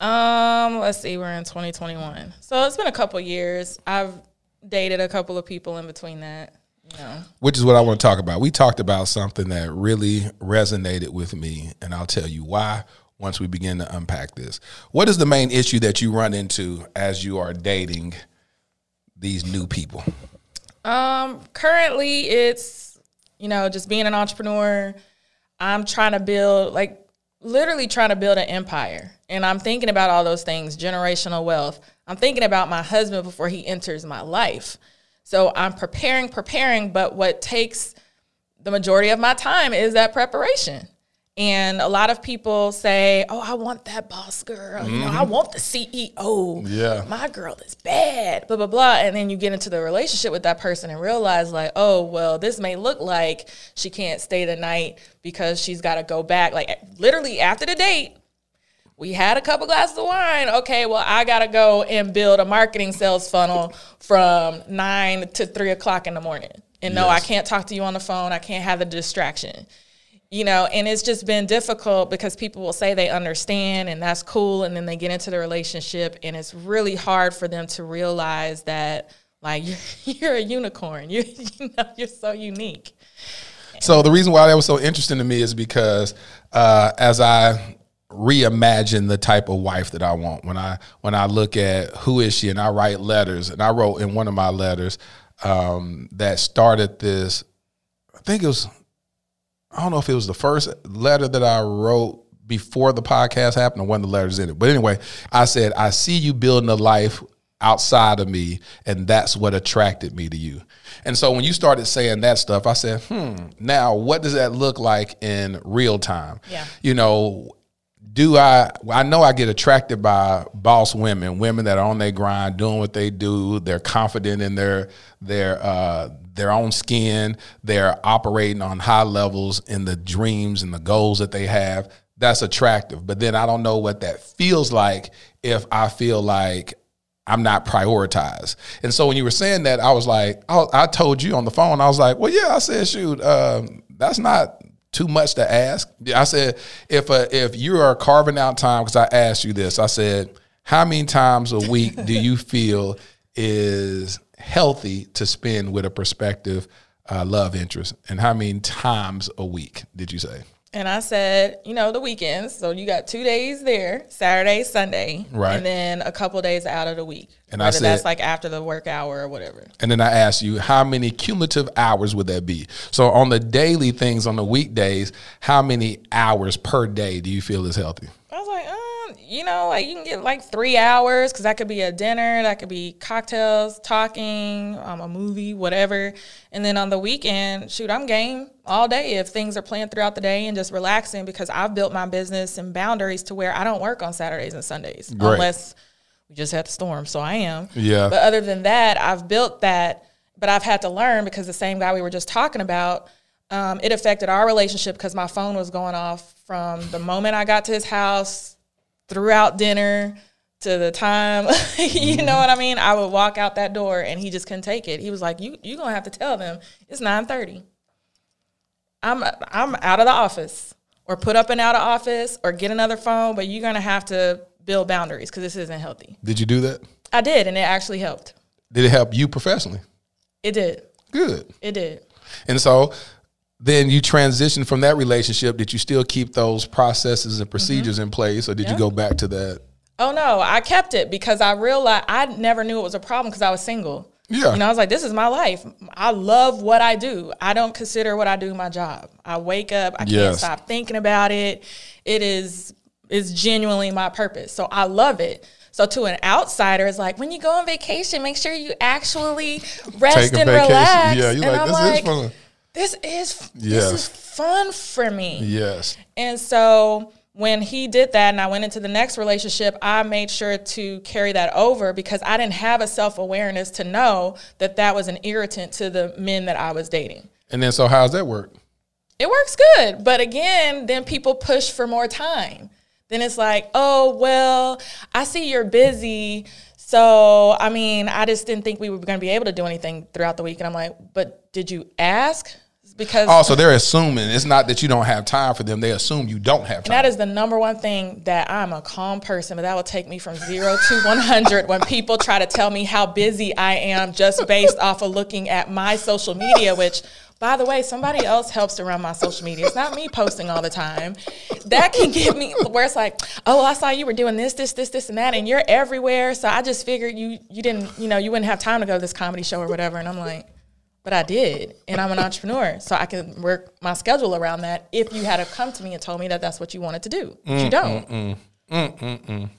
Um, let's see, we're in 2021. So it's been a couple years. I've dated a couple of people in between that. You know. Which is what I want to talk about. We talked about something that really resonated with me, and I'll tell you why once we begin to unpack this. What is the main issue that you run into as you are dating these new people? Um, currently it's, you know, just being an entrepreneur. I'm trying to build like literally trying to build an empire. And I'm thinking about all those things, generational wealth. I'm thinking about my husband before he enters my life. So I'm preparing, preparing, but what takes the majority of my time is that preparation. And a lot of people say, "Oh, I want that boss girl. You know, I mm-hmm. want the CEO. Yeah. my girl is bad." Blah blah blah. And then you get into the relationship with that person and realize, like, "Oh, well, this may look like she can't stay the night because she's got to go back." Like literally after the date, we had a couple glasses of wine. Okay, well, I gotta go and build a marketing sales funnel from nine to three o'clock in the morning. And no, I can't talk to you on the phone. I can't have the distraction. You know, and it's just been difficult because people will say they understand and that's cool. And then they get into the relationship and it's really hard for them to realize that, like, you're, you're a unicorn. You, you know, you're so unique. So the reason why that was so interesting to me is because uh, as I reimagine the type of wife that I want, when I when I look at who is she, and I write letters, and I wrote in one of my letters um, that started this. I think it was. I don't know if it was the first letter that I wrote before the podcast happened or one of the letters in it. But anyway, I said, I see you building a life outside of me, and that's what attracted me to you. And so when you started saying that stuff, I said, hmm, now what does that look like in real time? Yeah. You know, do I I know I get attracted by boss women, women that are on their grind, doing what they do, they're confident in their their uh their own skin, they're operating on high levels in the dreams and the goals that they have. That's attractive. But then I don't know what that feels like if I feel like I'm not prioritized. And so when you were saying that, I was like, I, I told you on the phone, I was like, well, yeah, I said, shoot, um, that's not too much to ask. I said, if uh, if you are carving out time, because I asked you this, I said, how many times a week do you feel is healthy to spend with a prospective uh, love interest, and how many times a week did you say? And I said, you know, the weekends. So you got two days there, Saturday, Sunday, Right. and then a couple days out of the week. And I said- that's like after the work hour or whatever. And then I asked you, how many cumulative hours would that be? So on the daily things, on the weekdays, how many hours per day do you feel is healthy? I was like, um, you know, like you can get like three hours because that could be a dinner, that could be cocktails, talking, um, a movie, whatever. And then on the weekend, shoot, I'm game all day if things are planned throughout the day and just relaxing because I've built my business and boundaries to where I don't work on Saturdays and Sundays Great. unless we just had the storm. So I am. Yeah. But other than that, I've built that, but I've had to learn because the same guy we were just talking about, um, it affected our relationship because my phone was going off from the moment I got to his house throughout dinner to the time you know mm-hmm. what I mean. I would walk out that door and he just couldn't take it. He was like, "You you gonna have to tell them it's nine 30. I'm I'm out of the office or put up and out of office or get another phone, but you're gonna have to build boundaries because this isn't healthy. Did you do that? I did, and it actually helped. Did it help you professionally? It did. Good. It did. And so then you transitioned from that relationship. Did you still keep those processes and procedures in place, or did you Mm-hmm. Go back to that? Oh no, I kept it because I realized I never knew it was a problem because I was single. Yeah. You know, I was like, this is my life. I love what I do. I don't consider what I do my job. I wake up, I can't stop thinking about it. It is is genuinely my purpose. So I love it. So to an outsider, it's like when you go on vacation, make sure you actually rest and vacation. relax. Yeah, you're and like, I'm this is like, fun. This is Yes. this is fun for me. Yes. And so when he did that and I went into the next relationship, I made sure to carry that over because I didn't have a self awareness to know that that was an irritant to the men that I was dating. And then so how's that work? It works good. But again, then people push for more time. Then it's like, oh, well, I see you're busy. So, I mean, I just didn't think we were going to be able to do anything throughout the week. And I'm like, but did you ask? Because Oh, so they're assuming it's not that you don't have time for them. They assume you don't have And time. that is the number one thing that I'm a calm person, but that will take me from zero to 100 when people try to tell me how busy I am just based off of looking at my social media, which, by the way, somebody else helps to run my social media. It's not me posting all the time. That can get me where it's like, oh, I saw you were doing this, this, this, this, and that, and you're everywhere. So I just figured you you didn't, you know, you wouldn't have time to go to this comedy show or whatever. And I'm like, but I did, and I'm an entrepreneur, so I can work my schedule around that. If you had to come to me and told me that that's what you wanted to do, but you mm, don't. Mm, mm.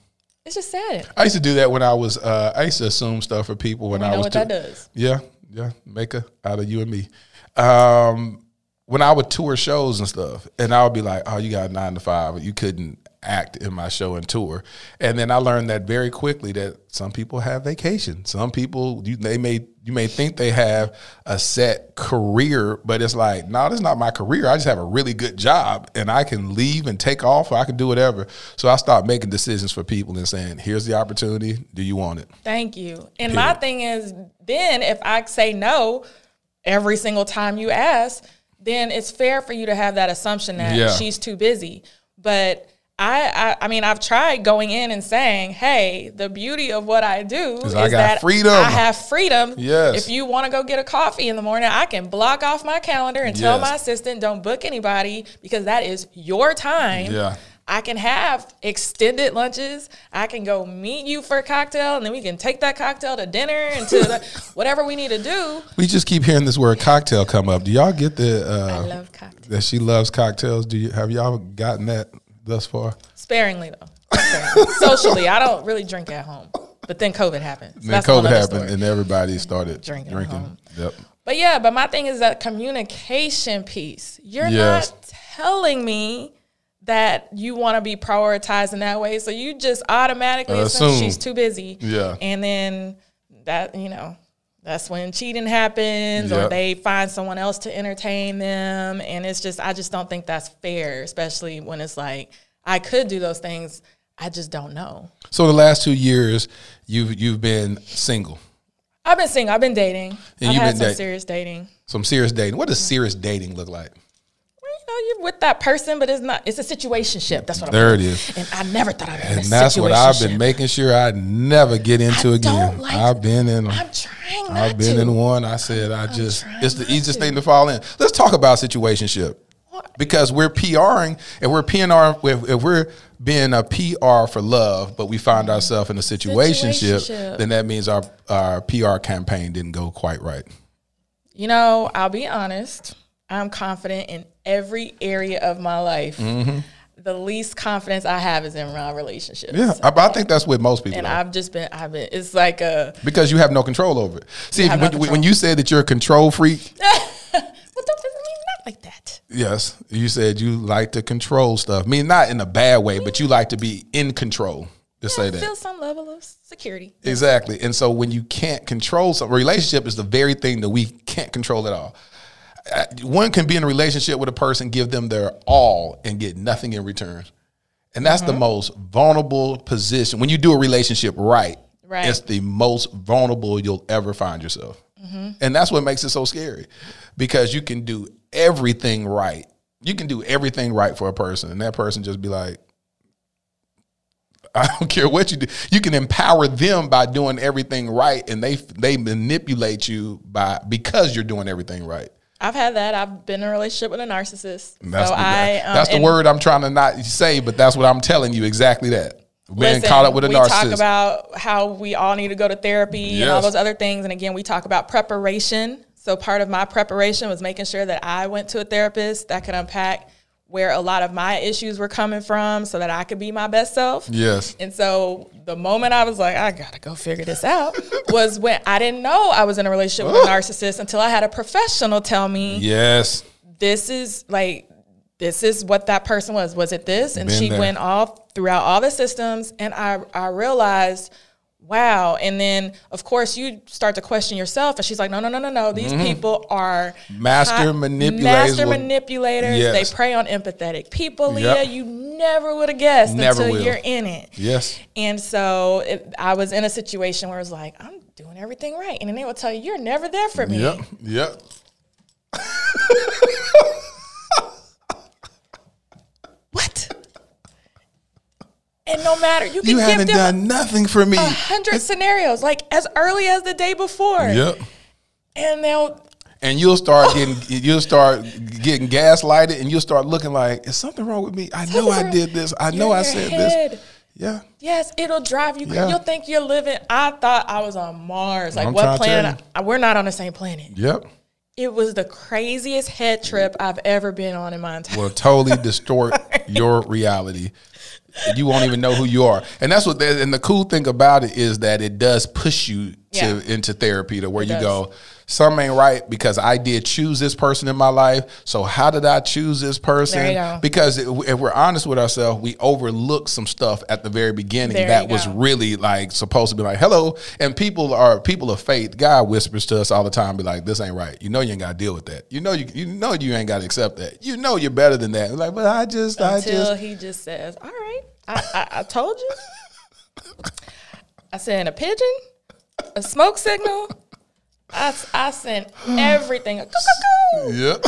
It's just sad. I used to do that when I was. Uh, I used to assume stuff for people when I was. that does. Yeah, yeah, make a out of you and me. Um, when I would tour shows and stuff, and I would be like, "Oh, you got a nine to five, but you couldn't act in my show and tour." And then I learned that very quickly that some people have vacation. Some people you, they may you may think they have a set career, but it's like, no, this is not my career. I just have a really good job, and I can leave and take off, or I can do whatever. So I start making decisions for people and saying, "Here's the opportunity. Do you want it?" Thank you. And my thing is, then if I say no every single time you ask, then it's fair for you to have that assumption that Yeah. she's too busy. But I, I, I mean, I've tried going in and saying, "Hey, the beauty of what I do is I that freedom." I have freedom. Yes. If you want to go get a coffee in the morning, I can block off my calendar and tell my assistant, "Don't book anybody because that is your time." Yeah. I can have extended lunches. I can go meet you for a cocktail, and then we can take that cocktail to dinner and to the, whatever we need to do. We just keep hearing this word cocktail come up. Do y'all get the uh, I love cocktails. that she loves cocktails? Do you have y'all gotten that thus far? Sparingly though. Sparingly. Socially, I don't really drink at home. But then COVID happened. So then COVID happened story. and everybody started Drinking drinking. Yep. But yeah, but my thing is that communication piece. You're Yes. not telling me that you want to be prioritized in that way. So you just automatically assume Assume. she's too busy. Yeah. And then that, you know, that's when cheating happens or they find someone else to entertain them. And it's just, I just don't think that's fair, especially when it's like, I could do those things. I just don't know. So the last two years, you've you've been single, I've been single. I've been dating. And I've you've had been some dating. serious dating. some serious dating. What does serious dating look like? Know, you're with that person, but it's not. It's a situationship. That's what. There I'm it is. And I never thought I'd be And that's what I've been making sure I never get into I again. like- I've been in. I'm trying I've been to. in one. I said I just it's the easiest to. thing to fall in. Let's talk about situationship. Because we're PRing and we're PNR if, if we're being a PR for love, but we find mm-hmm. ourselves in a situationship, Situationship. then that means our our PR campaign didn't go quite right. You know, I'll be honest. I'm confident in every area of my life. Mm-hmm. The least confidence I have is in my relationships. Yeah, I, I think that's with most people. And though. I've just been. I've been. It's like a. because you have no control over it. See, when, no when you said that you're a control freak, What don't mean? Not like that. yes, you said you like to control stuff. I mean, not in a bad way, but you like to be in control. Just say that. feel some level of security. Exactly. And so when you can't control some relationship is the very thing that we can't control at all. Uh, One can be in a relationship with a person, give them their all, and get nothing in return. And that's Mm-hmm. the most vulnerable position. When you do a relationship right, Right. it's the most vulnerable you'll ever find yourself. And that's what makes it so scary because you can do everything right. You can do everything right for a person, and that person just be like, I don't care what you do. You can empower them by doing everything right, and they they manipulate you by because you're doing everything right. I've had that. I've been in a relationship with a narcissist. That's so the, I, um, that's the word I'm trying to not say, but that's what I'm telling you exactly that. Being listen, caught up with a we narcissist. talk about how we all need to go to therapy and all those other things. And again, we talk about preparation. So part of my preparation was making sure that I went to a therapist that could unpack where a lot of my issues were coming from so that I could be my best self. yes. And so the moment I was like, I gotta go figure this out was when I didn't know I was in a relationship with a narcissist until I had a professional tell me Yes. this is like this is what that person was. Was it this? And Been she there. went all throughout all the systems and I I realized wow and then of course you start to question yourself and she's like no no no no no these people are Mm-hmm. Master high- manipulators master will- manipulators Yes. they prey on empathetic people Yep. leah you never would have guessed Never until will. you're in it Yes. and so it, I was in a situation where it was like, I'm doing everything right. And then they will tell you, you're never there for me. Yep. Yep. What? And no matter, you can You haven't done nothing for me. a hundred scenarios, like as early as the day before. Yep. And they'll, And you'll start oh. getting you'll start getting gaslighted and you'll start looking like, is something wrong with me? I know I did this. I know I said head. this. Yeah. Yes, it'll drive you. Yeah. You'll think you're living. I thought I was on Mars. Like, I'm what planet? I, we're not on the same planet. Yep. It was the craziest head trip I've ever been on in my entire Will totally distort your reality. You won't even know who you are. And that's what and the cool thing about it is that it does push you to Yeah. into therapy to where It you does. go, something ain't right because I did choose this person in my life. So how did I choose this person? There you go. Because if we're honest with ourselves, we overlook some stuff at the very beginning There that was really like supposed to be like, hello. And people are people of faith. God whispers to us all the time, be like, this ain't right. You know you ain't gotta deal with that. You know you you know you ain't gotta accept that. You know you're better than that. Like, but I just I until just he just says, "All right, I, I, I told you." I sent a pigeon, a smoke signal. I, I sent everything. Yep.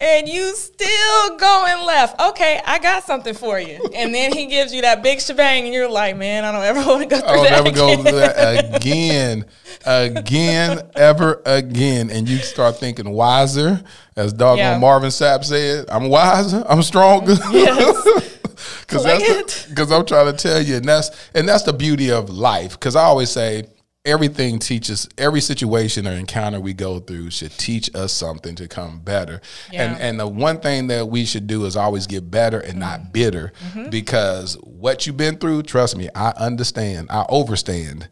and you still going left. Okay, I got something for you. And then he gives you that big shebang, and you're like, "Man, I don't ever want to go through I'll that never go again." through that again, again, ever again. And you start thinking wiser, as doggone Yeah. Marvin Sapp said, I'm wiser, I'm stronger. Yes. Cause Play that's it. because I'm trying to tell you, and that's and that's the beauty of life. Because I always say everything teaches every situation or encounter we go through should teach us something to come better. Yeah. And and the one thing that we should do is always get better and Mm-hmm. not bitter. Because what you've been through, trust me, I understand. I overstand.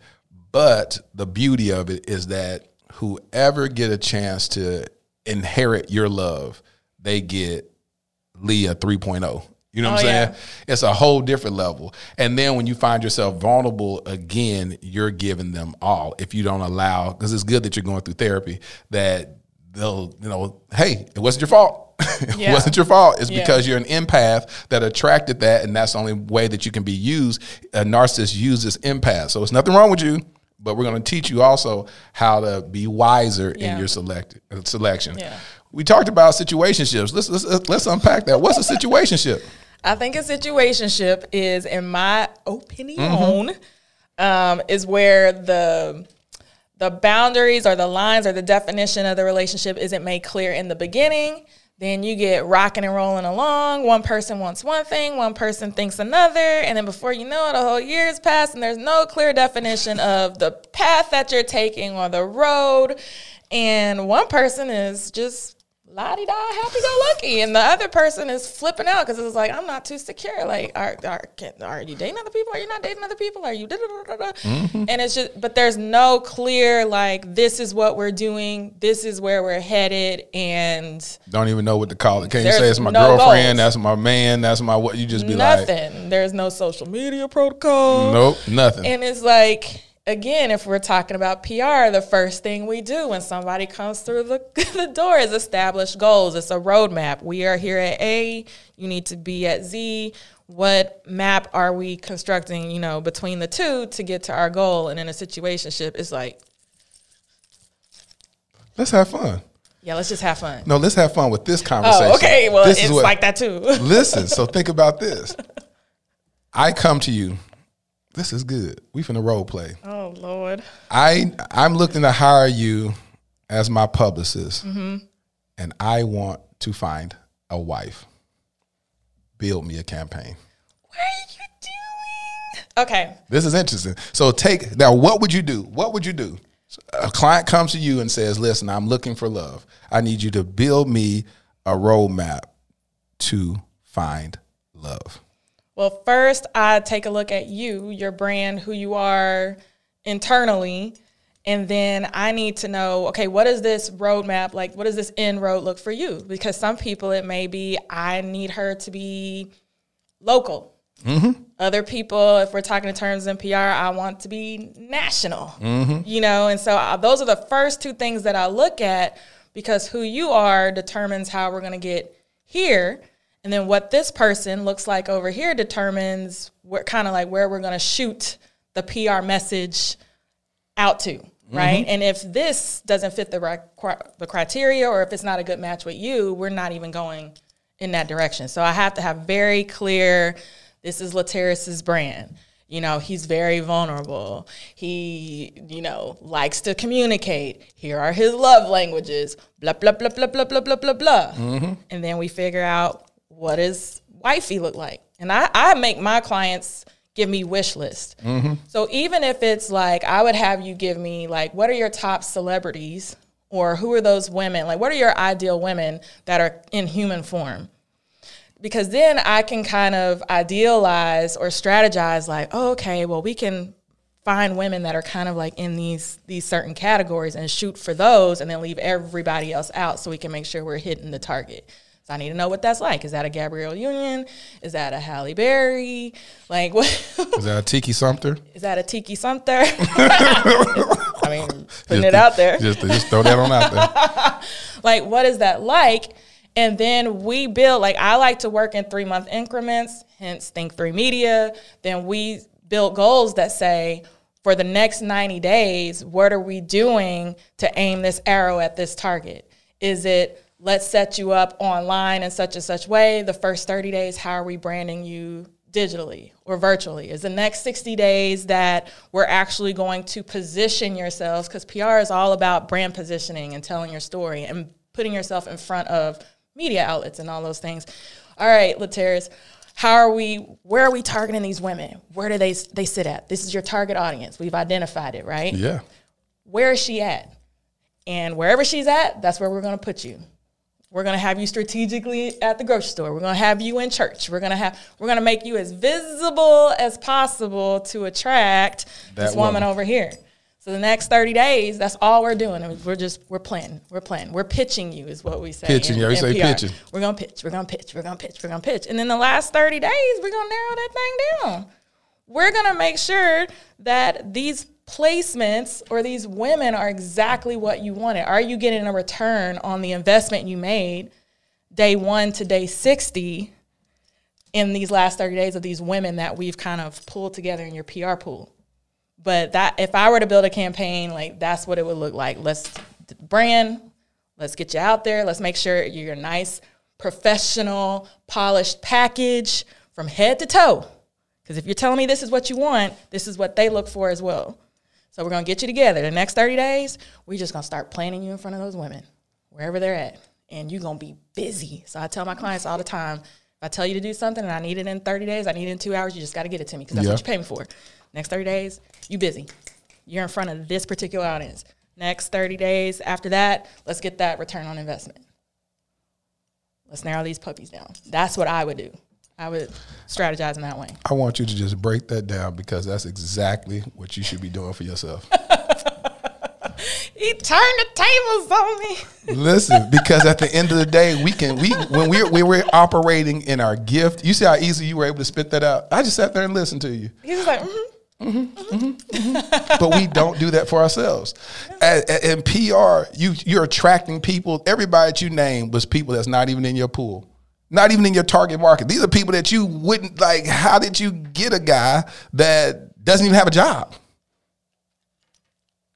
But the beauty of it is that whoever get a chance to inherit your love, they get Leah 3.0. You know what I'm Oh, saying? yeah. It's a whole different level. And then when you find yourself vulnerable again, you're giving them all. If you don't allow, because it's good that you're going through therapy, that they'll, you know, hey, it wasn't your fault. it Yeah. wasn't your fault. It's Yeah. because you're an empath that attracted that, and that's the only way that you can be used. A narcissist uses empath. So it's nothing wrong with you, but we're going to teach you also how to be wiser in your select uh, selection. Yeah. We talked about situationships. Let's, let's let's unpack that. What's a situationship? I think a situationship is, in my opinion, Mm-hmm. um, is where the the boundaries or the lines or the definition of the relationship isn't made clear in the beginning. Then you get rocking and rolling along. One person wants one thing, one person thinks another, and then before you know it, a whole year's passed, and there's no clear definition of the path that you're taking or the road. And one person is just la di da, happy go lucky, and the other person is flipping out because it's like I'm not too secure. Like, are are, can, are you dating other people? Are you not dating other people? Are you da da da da da? Mm-hmm. And it's just, but there's no clear like this is what we're doing, this is where we're headed, and Don't even know what to call it. Can't you say it's my no girlfriend? goals. That's my man. That's my what? You just be like, nothing. there's no social media protocol. nope, nothing. And it's like, again, if we're talking about PR, the first thing we do when somebody comes through the, the door is establish goals. It's a roadmap. We are here at A, you need to be at Z. What map are we constructing, you know, between the two to get to our goal? And in a situationship, it's like, Let's have fun. Yeah, let's just have fun. No, let's have fun with this oh, conversation. Oh, okay. Well, This is it's what- like that too. Listen, so think about this. I come to you. This is good. We finna role play. oh Lord. I I'm looking to hire you as my publicist, Mm-hmm. and I want to find a wife. Build me a campaign. What are you doing? Okay. This is interesting. So take now. What would you do? What would you do? A client comes to you and says, "Listen, I'm looking for love. I need you to build me a roadmap to find love." Well, first, I take a look at you, your brand, who you are internally. And then I need to know, okay, what is this roadmap like? What does this end road look for you? Because some people, it may be, I need her to be local. Other people, if we're talking in terms of PR, I want to be national. You know, and so uh, those are the first two things that I look at because who you are determines how we're going to get here. And then what this person looks like over here determines what kind of like where we're going to shoot the PR message out to, mm-hmm. right? And if this doesn't fit the the criteria or if it's not a good match with you, we're not even going in that direction. So I have to have very clear this is Laterras's brand. You know, he's very vulnerable. He, you know, likes to communicate. Here are his love languages. Blah blah blah blah blah blah blah blah blah. Mm-hmm. And then we figure out what does wifey look like. And I, I make my clients give me wish list. Mm-hmm. So even if it's like I would have you give me like what are your top celebrities or who are those women? Like what are your ideal women that are in human form? Because then I can kind of idealize or strategize like, oh, okay, well we can find women that are kind of like in these these certain categories and shoot for those and then leave everybody else out so we can make sure we're hitting the target. So I need to know what that's like. Is that a Gabrielle Union? Is that a Halle Berry? Like what Is that a Tika Sumpter? is that a Tika Sumpter? I mean, putting it out there. Just, just throw that on out there. like what is that like and then we build like i like to work in three month increments hence think three media then we build goals that say for the next 90 days what are we doing to aim this arrow at this target is it let's set you up online in such and such way. The first 30 days how are we branding you digitally or virtually? Is the next 60 days that we're actually going to position yourselves because pr is all about brand positioning and telling your story and putting yourself in front of media outlets and all those things. All right Laterras how are we where are we targeting these women? Where do they they sit at? This is your target audience. We've identified it right? Yeah. where is she at? And wherever she's at that's where we're going to put you we're going to have you strategically at the grocery store. We're going to have you in church. We're going to have we're going to make you as visible as possible to attract That this woman, woman. over here. So the next 30 days, that's all we're doing. We're just we're planning. We're planning. We're pitching you is what we say. Pitching, in- yeah, we say PR. pitching. We're going to pitch. We're going to pitch. We're going to pitch. We're going to pitch. And then the last 30 days, we're going to narrow that thing down we're going to make sure that these placements or these women are exactly what you wanted. Are you getting a return on the investment you made day one to day 60 in these last 30 days of these women that we've kind of pulled together in your PR pool? But that if I were to build a campaign, like that's what it would look like. Let's brand, let's get you out there. Let's make sure you're a nice, professional, polished package from head to toe. Because if you're telling me this is what you want, this is what they look for as well. So we're gonna get you together. The next 30 days, we're just gonna start planning you in front of those women, wherever they're at. And you're gonna be busy. So I tell my clients all the time, if I tell you to do something and I need it in 30 days, I need it in two hours, you just gotta get it to me because that's Yeah. what you pay me for. Next 30 days, you busy. You're in front of this particular audience. Next 30 days, after that, let's get that return on investment. Let's narrow these puppies down. That's what I would do. I would strategize in that way. I want you to just break that down because that's exactly what you should be doing for yourself. He turned the tables on me. Listen, because at the end of the day, we can we when we're we're operating in our gift. You see how easy you were able to spit that out. I just sat there and listened to you. He was like, mm-hmm. but we don't do that for ourselves. A- a- In PR, you you're attracting people. Everybody that you name was people that's not even in your pool, not even in your target market. These are people that you wouldn't like. How did you get a guy that doesn't even have a job?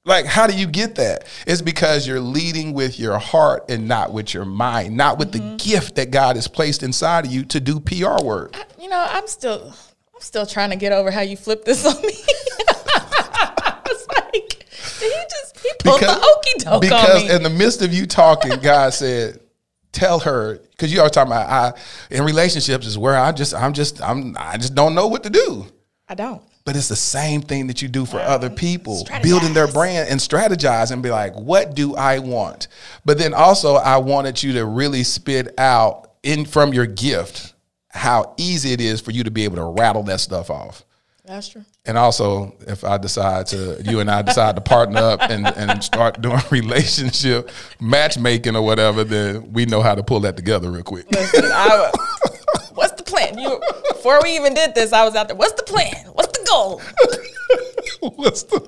Like, how do you get that? It's because you're leading with your heart and not with your mind, not with Mm-hmm. the gift that God has placed inside of you to do PR work. You know, I'm still I'm still trying to get over how you flipped this on me. I was like, did he just he pulled the okey doke on me? Because in the midst of you talking, God said, "Tell her," because you always talking about I in relationships is where I just I'm just I'm I just don't know what to do. I don't. But it's the same thing that you do for other people, building their brand and strategize and be like, what do I want? But then also, I wanted you to really spit out in from your gift how easy it is for you to be able to rattle that stuff off. That's true. And also, if I decide to, you and I decide to partner up and, and start doing relationship matchmaking or whatever, then we know how to pull that together real quick. Listen, I, what's the plan? You before we even did this, I was out there. What's the plan? What's the goal? what's the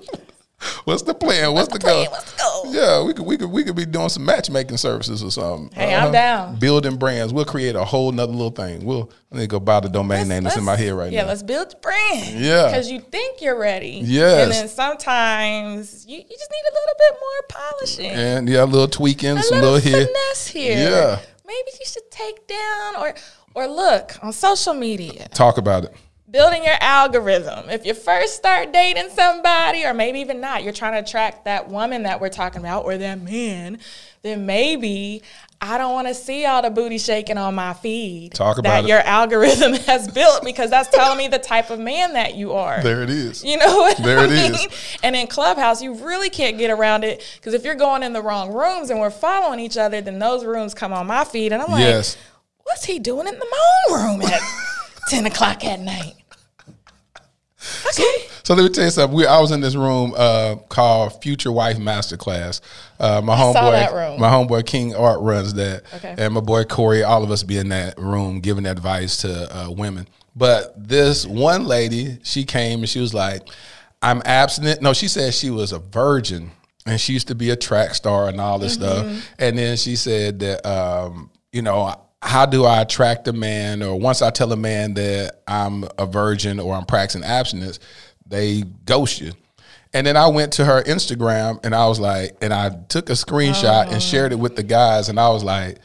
What's the plan? What's, the, plan? goal? What's the goal? Yeah, we could we could we could be doing some matchmaking services or something. Uh-huh. Hey, I'm down. Building brands. We'll create a whole nother little thing. We'll I need to go buy the domain name that's in my head right yeah, now. Yeah, let's build your brand. Yeah. Because you think you're ready. Yes. And then sometimes you, you just need a little bit more polishing. And yeah, a little tweaking, a some little, little here. finesse here. Yeah. Maybe you should take down or or look on social media. Talk about it. Building your algorithm. If you first start dating somebody, or maybe even not, you're trying to attract that woman that we're talking about or that man, then maybe I don't want to see all the booty shaking on my feed. Talk about that it. your algorithm has built because that's telling me the type of man that you are. There it is. You know what There I it mean? is. And in Clubhouse, you really can't get around it because if you're going in the wrong rooms and we're following each other, then those rooms come on my feed, and I'm like, Yes. what's he doing in the moan room at 10 o'clock at night? Okay. So let me tell you something. We, I was in this room uh, called Future Wife Masterclass. Uh, my I homeboy, my homeboy King Art runs that, Okay. and my boy Corey. All of us be in that room giving advice to uh, women. But this one lady, she came and she was like, "I'm abstinent." No, she said she was a virgin and she used to be a track star and all this Mm-hmm. stuff. And then she said that, um, you know, how do I attract a man? Or once I tell a man that I'm a virgin or I'm practicing abstinence, they ghost you. And then I went to her Instagram and I was like, and I took a screenshot Oh. and shared it with the guys. And I was like,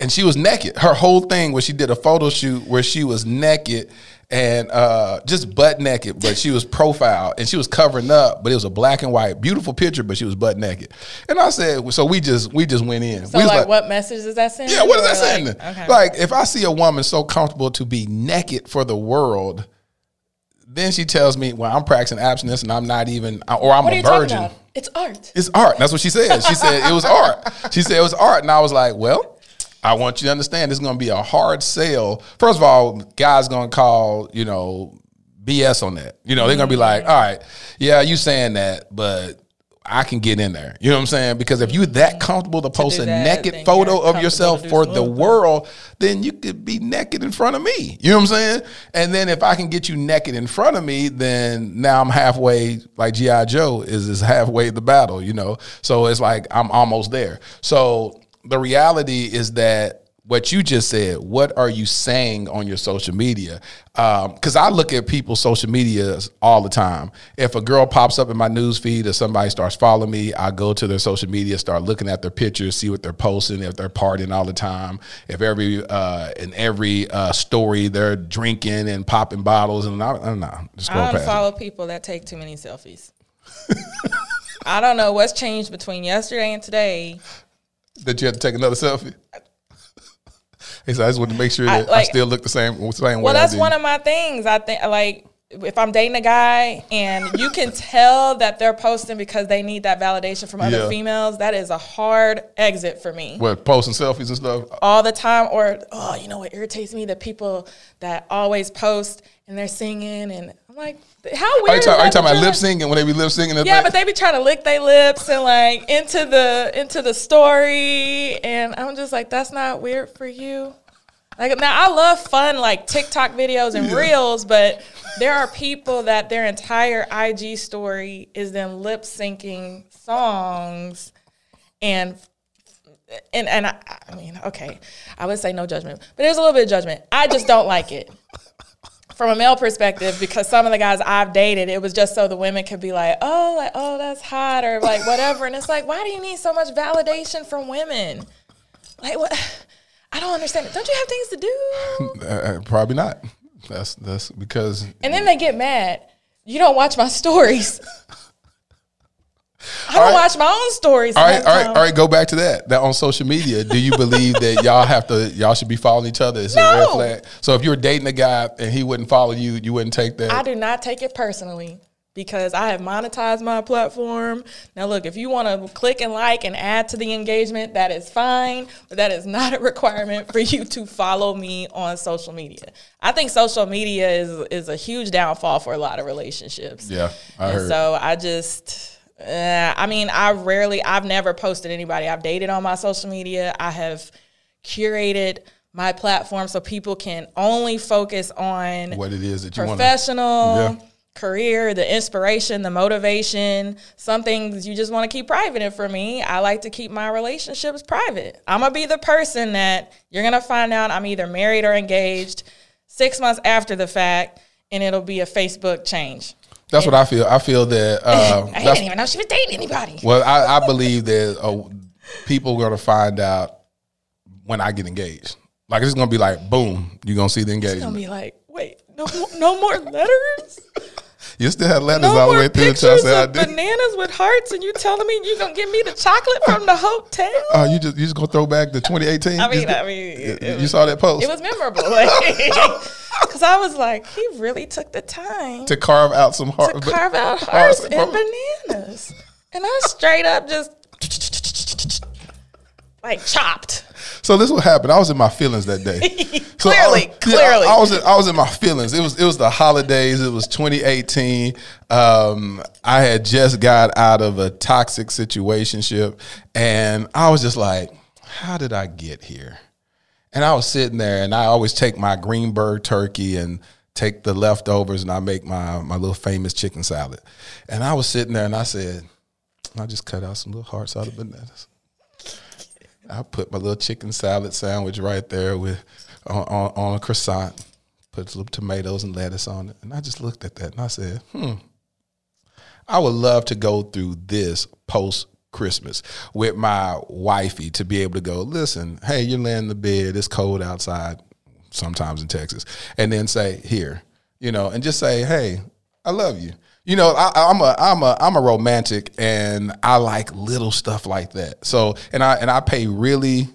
and she was naked. Her whole thing was she did a photo shoot where she was naked and uh, just butt naked, but she was profiled and she was covering up, but it was a black and white, beautiful picture, but she was butt naked. And I said, so we just we just went in. So, we was like, what message does that send? yeah, what is that saying? like- Okay. Like, if I see a woman so comfortable to be naked for the world, then she tells me, "Well, I'm practicing abstinence and I'm not even, or I'm a virgin." It's art. It's art. That's what she said. She said it was art. She said it was art, and I was like, "Well, I want you to understand this is going to be a hard sale. First of all, guys going to call, you know, BS on that. You know, they're going to be like, all right, yeah, you saying that, but." I can get in there. You know what I'm saying? Because if you're that comfortable to post do a that, naked photo of yourself for the world, then you could be naked in front of me. You know what I'm saying? And then if I can get you naked in front of me, then now I'm halfway, like G.I. Joe is, is halfway the battle, you know? So it's like I'm almost there. So the reality is that what you just said, what are you saying on your social media? Because I look at people's social medias all the time. If a girl pops up in my news feed or somebody starts following me, I go to their social media, start looking at their pictures, see what they're posting, if they're partying all the time, if every uh, in every uh, story they're drinking and popping bottles, and I, I don't know, just go I past. it. unfollow people that take too many selfies. I don't know what's changed between yesterday and today. That you had to take another selfie. He said, I just want to make sure I- that I, like- still look the same same way. Well, I that's did." one of my things. I think like if I'm dating a guy and you can tell that they're posting because they need that validation from other Yeah. females, that is a hard exit for me. what posting selfies and stuff. all the time or oh you know what irritates me the people that always post and they're singing and i'm like how weird Are you, talk, are you talking about lip syncing when they be lip syncing? yeah, but they be trying to lick their lips and like into the into the story, and I'm just like, that's not weird for you. Like now, I love fun like TikTok videos and Yeah. reels, but there are people that their entire IG story is them lip syncing songs, and and and I, I mean, okay, I would say no judgment, but there's a little bit of judgment. I just don't like it. From a male perspective because some of the guys I've dated, it was just so the women could be like, oh, like, oh, that's hot or like whatever. And it's like, why do you need so much validation from women? Like what? I don't understand. Don't you have things to do? Uh, probably not. That's that's because And then they get mad. You don't watch my stories. I don't right. watch my own stories. All right, all right, all right. Go back to that. That on social media. Do you believe that y'all have to? Y'all should be following each other? It a red No. flag? So if you were dating a guy and he wouldn't follow you, you wouldn't take that. I do not take it personally because I have monetized my platform. Now, look, if you want to click and like and add to the engagement, that is fine, but that is not a requirement for you to follow me on social media. I think social media is is a huge downfall for a lot of relationships. Yeah, I and heard. so I just. Uh, I mean, I rarely, I've never posted anybody I've dated on my social media. I have curated my platform so people can only focus on what it is that you professional Yeah. career the inspiration the motivation some things you just want to keep private and for me i like to keep my relationships private i'm gonna be the person that you're gonna find out i'm either married or engaged six months after the fact and it'll be a facebook change That's what I feel. I feel that. Uh, i didn't even know she was dating anybody well, I, I believe that uh, people are going to find out when I get engaged. Like it's going to be like, boom, you're going to see the it's gonna be like wait no no more letters You still have letters no all the way through pictures say I of do. bananas with hearts and you telling me you gonna give me the chocolate from the hotel Oh, you just you just gonna throw back the 2018? I mean, Just- I mean, it- you was- saw that post It was memorable. Because I was like, he really took the time to carve out some heart. to carve out hearts hearts and bananas. And I straight up just like chopped. So this what happened. I was in my feelings that day. So I- Clearly, yeah, clearly. I, I was in, I was in my feelings. It was it was the holidays. It was 2018. Um, I had just got out of a toxic situationship, and I was just like, "How did I get here?" And I was sitting there, and I always take my Greenberg turkey and take the leftovers, and I make my my little famous chicken salad. And I was sitting there, and I said, "I just cut out some little hearts out of bananas." I put my little chicken salad sandwich right there with on, on, on a croissant, put some tomatoes and lettuce on it, and I just looked at that and I said, "Hmm, I would love to go through this post Christmas with my wifey to be able to go. Listen, hey, you're laying in the bed. It's cold outside, sometimes in Texas, and then say here, you know, and just say, hey, I love you." You know, I, I'm a I'm a I'm a romantic, and I like little stuff like that. So, and I and I pay really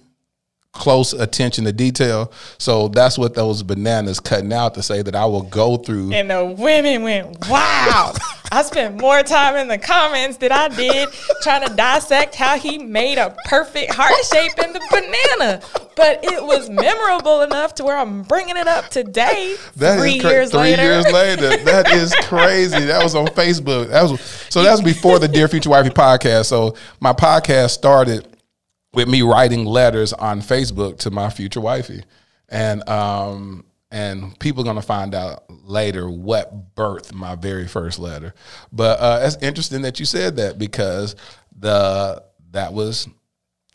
close attention to detail. So that's what those bananas cutting out to say that I will go through. And the women went, wow. I spent more time in the comments than I did trying to dissect how he made a perfect heart shape in the banana. But it was memorable enough to where I'm bringing it up today, That three cra- years three later. years later. That is crazy. That was on Facebook. That was so. That was before the Dear Future Wifey podcast. So my podcast started with me writing letters on Facebook to my future wifey, and um and people are gonna find out later what birthed my very first letter. But uh, it's interesting that you said that because the that was.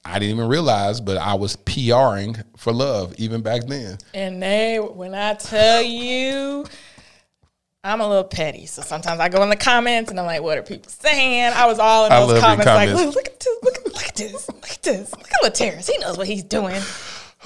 I didn't even realize, but I was PRing for love even back then. And they, when I tell you, I'm a little petty. So sometimes I go in the comments and I'm like, what are people saying? I was all in those love comments, like, look, look at this, look, at- look at this, look at this, look at Laterras. He knows what he's doing.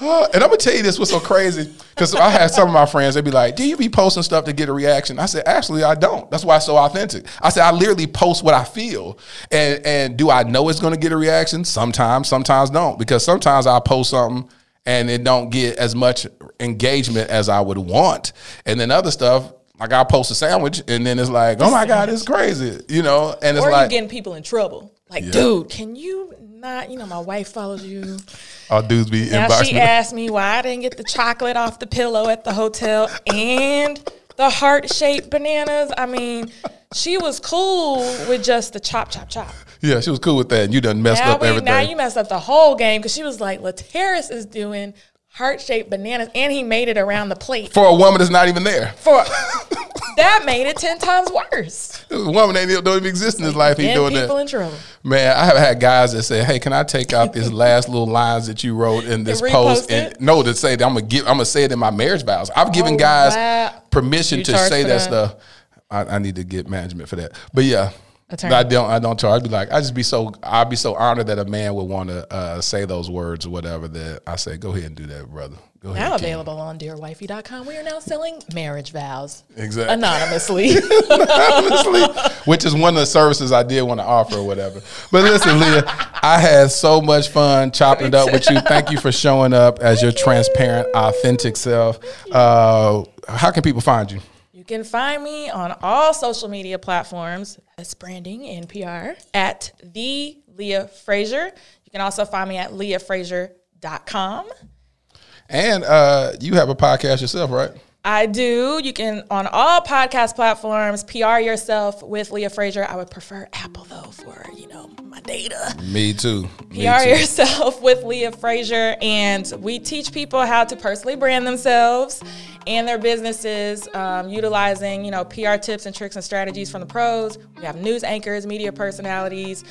And I'm gonna tell you this was so crazy because I had some of my friends. They'd be like, "Do you be posting stuff to get a reaction?" I said, "Actually, I don't. That's why it's so authentic." I said, "I literally post what I feel, and and do I know it's gonna get a reaction? Sometimes, sometimes don't, because sometimes I post something and it don't get as much engagement as I would want, and then other stuff." Like I post a sandwich and then it's like, oh my god, it's crazy, you know. And it's Or like, getting people in trouble. Like, Yeah. dude, can you not? You know, my wife follows you. all dudes be Now inboxing. she me. asked me why I didn't get the chocolate off the pillow at the hotel and the heart shaped bananas. I mean, she was cool with just the chop, chop, chop. Yeah, she was cool with that. And you done messed Now, up we, everything. now you messed up the whole game because she was like, Laterras is doing heart shaped bananas and he made it around the plate. for a woman that's not even there. For that made it ten times worse. The woman ain't don't even exist in his life. He doing people that. in trouble. Man, I have had guys that say, "Hey, can I take out this last little lines that you wrote in this And post?" And it? no, to say that I'm gonna give, I'm gonna say it in my marriage vows. I've given Oh, guys wow. permission You to say that, that? stuff. I, I need to get management for that. But yeah, Attorney. I don't. I don't charge. I'd be like, I just be so. I'd be so honored that a man would want to uh, say those words or whatever. That I say, go ahead and do that, brother. Go ahead. Now King." available on dearwifey.com. We are now selling marriage vows Exactly. anonymously. honestly, which is one of the services I did want to offer or whatever. But listen, Leah, I had so much fun chopping it up with you. Thank you for showing up as your transparent, authentic self. Uh, how can people find you? You can find me on all social media platforms as branding and PR at the Leah Frazier. You can also find me at leahfrazier.com. And uh, you have a podcast yourself, right? I do. You can on all podcast platforms PR yourself with Leah Frazier. I would prefer Apple though for you know my data. Me too. Me PR too. yourself with Leah Frazier, and we teach people how to personally brand themselves and their businesses, um, utilizing you know PR tips and tricks and strategies from the pros. We have news anchors, media personalities,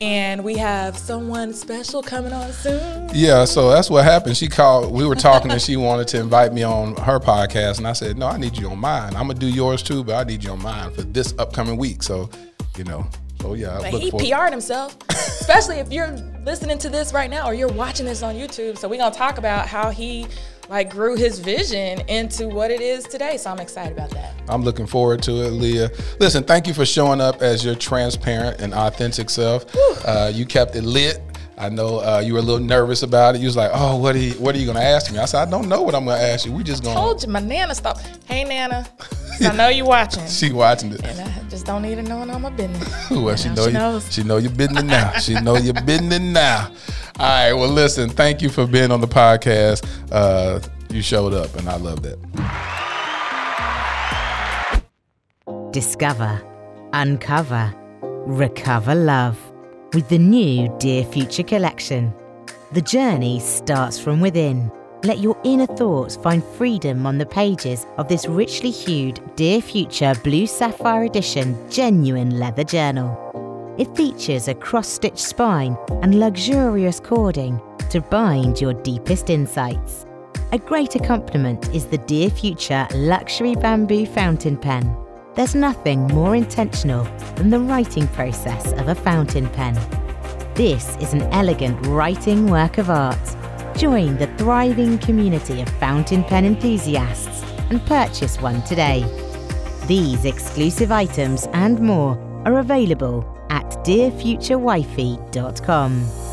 and we have someone special coming on soon. Yeah, so that's what happened. She called. We were talking, and she wanted to invite me on her podcast, and I said, "No, I need you on mine. I'm gonna do yours too, but I need you on mine for this upcoming week." So, you know, so yeah, But he forward- PR'd himself, especially if you're listening to this right now or you're watching this on YouTube. So we're gonna talk about how he like grew his vision into what it is today. So I'm excited about that. I'm looking forward to it, Leah. Listen, thank you for showing up as your transparent and authentic self. Uh, you kept it lit. I know uh, you were a little nervous about it. You was like, "Oh, what are you, what are you going to ask me?" I said, "I don't know what I'm going to ask you. We just going." To. I told you, my nana stop. Hey nana, I know you watching. She watching it. and I just don't need to know all my business. Well, she know she you. knows. She know your business now. She know your business now. All right. Well, listen. Thank you for being on the podcast. Uh, you showed up, and I love that. Discover, uncover, recover love with the new Dear Future collection. The journey starts from within. Let your inner thoughts find freedom on the pages of this richly hued Dear Future Blue Sapphire Edition genuine leather journal. It features a cross stitched spine and luxurious cording to bind your deepest insights. A great accompaniment is the Dear Future Luxury Bamboo Fountain Pen. There's nothing more intentional than the writing process of a fountain pen. This is an elegant writing work of art. Join the thriving community of fountain pen enthusiasts and purchase one today. These exclusive items and more are available at dearfuturewifey.com.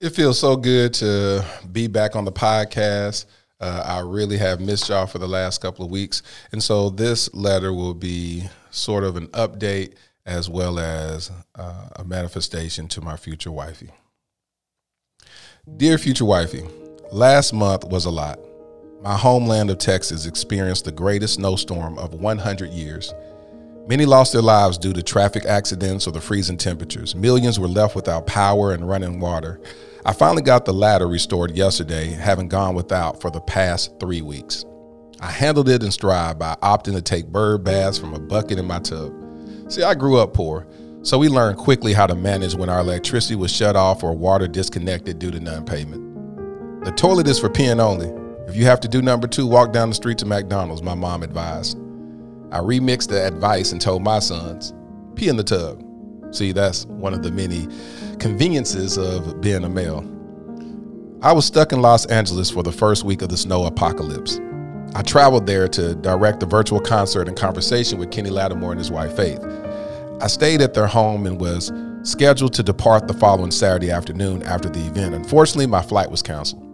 It feels so good to be back on the podcast. Uh, I really have missed y'all for the last couple of weeks. And so this letter will be sort of an update as well as uh, a manifestation to my future wifey. Dear future wifey, last month was a lot. My homeland of Texas experienced the greatest snowstorm of 100 years. Many lost their lives due to traffic accidents or the freezing temperatures. Millions were left without power and running water. I finally got the ladder restored yesterday, having gone without for the past three weeks. I handled it in stride by opting to take bird baths from a bucket in my tub. See, I grew up poor, so we learned quickly how to manage when our electricity was shut off or water disconnected due to non payment. The toilet is for peeing only. If you have to do number two, walk down the street to McDonald's, my mom advised. I remixed the advice and told my sons, pee in the tub. See, that's one of the many conveniences of being a male. I was stuck in Los Angeles for the first week of the snow apocalypse. I traveled there to direct a virtual concert and conversation with Kenny Lattimore and his wife Faith. I stayed at their home and was scheduled to depart the following Saturday afternoon after the event. Unfortunately, my flight was canceled.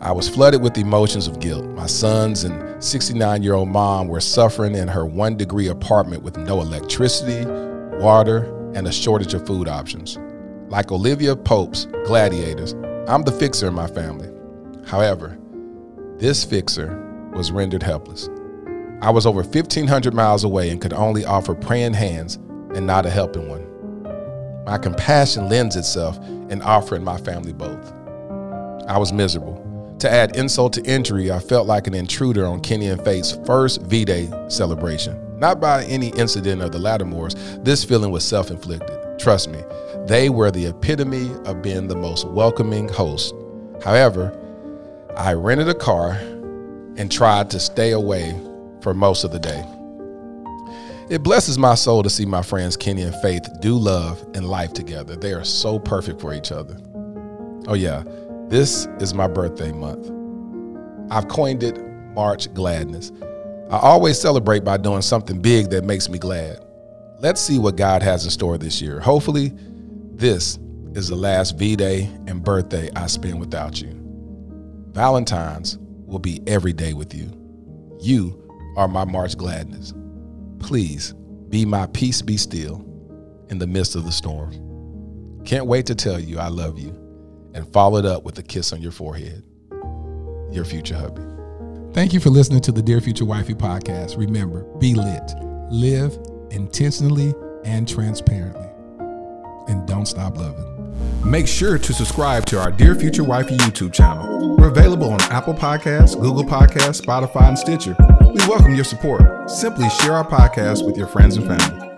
I was flooded with emotions of guilt. My sons and 69 year old mom were suffering in her one degree apartment with no electricity, water, and a shortage of food options. Like Olivia Pope's Gladiators, I'm the fixer in my family. However, this fixer was rendered helpless. I was over 1,500 miles away and could only offer praying hands and not a helping one. My compassion lends itself in offering my family both. I was miserable. To add insult to injury, I felt like an intruder on Kenny and Faith's first V Day celebration. Not by any incident of the Lattimores, this feeling was self inflicted. Trust me, they were the epitome of being the most welcoming host. However, I rented a car and tried to stay away for most of the day. It blesses my soul to see my friends Kenny and Faith do love and life together. They are so perfect for each other. Oh, yeah, this is my birthday month. I've coined it March Gladness. I always celebrate by doing something big that makes me glad. Let's see what God has in store this year. Hopefully, this is the last V Day and birthday I spend without you. Valentine's will be every day with you. You are my March gladness. Please be my peace, be still in the midst of the storm. Can't wait to tell you I love you and follow it up with a kiss on your forehead. Your future hubby. Thank you for listening to the Dear Future Wifey podcast. Remember, be lit, live intentionally and transparently, and don't stop loving. Make sure to subscribe to our Dear Future Wifey YouTube channel. We're available on Apple Podcasts, Google Podcasts, Spotify, and Stitcher. We welcome your support. Simply share our podcast with your friends and family.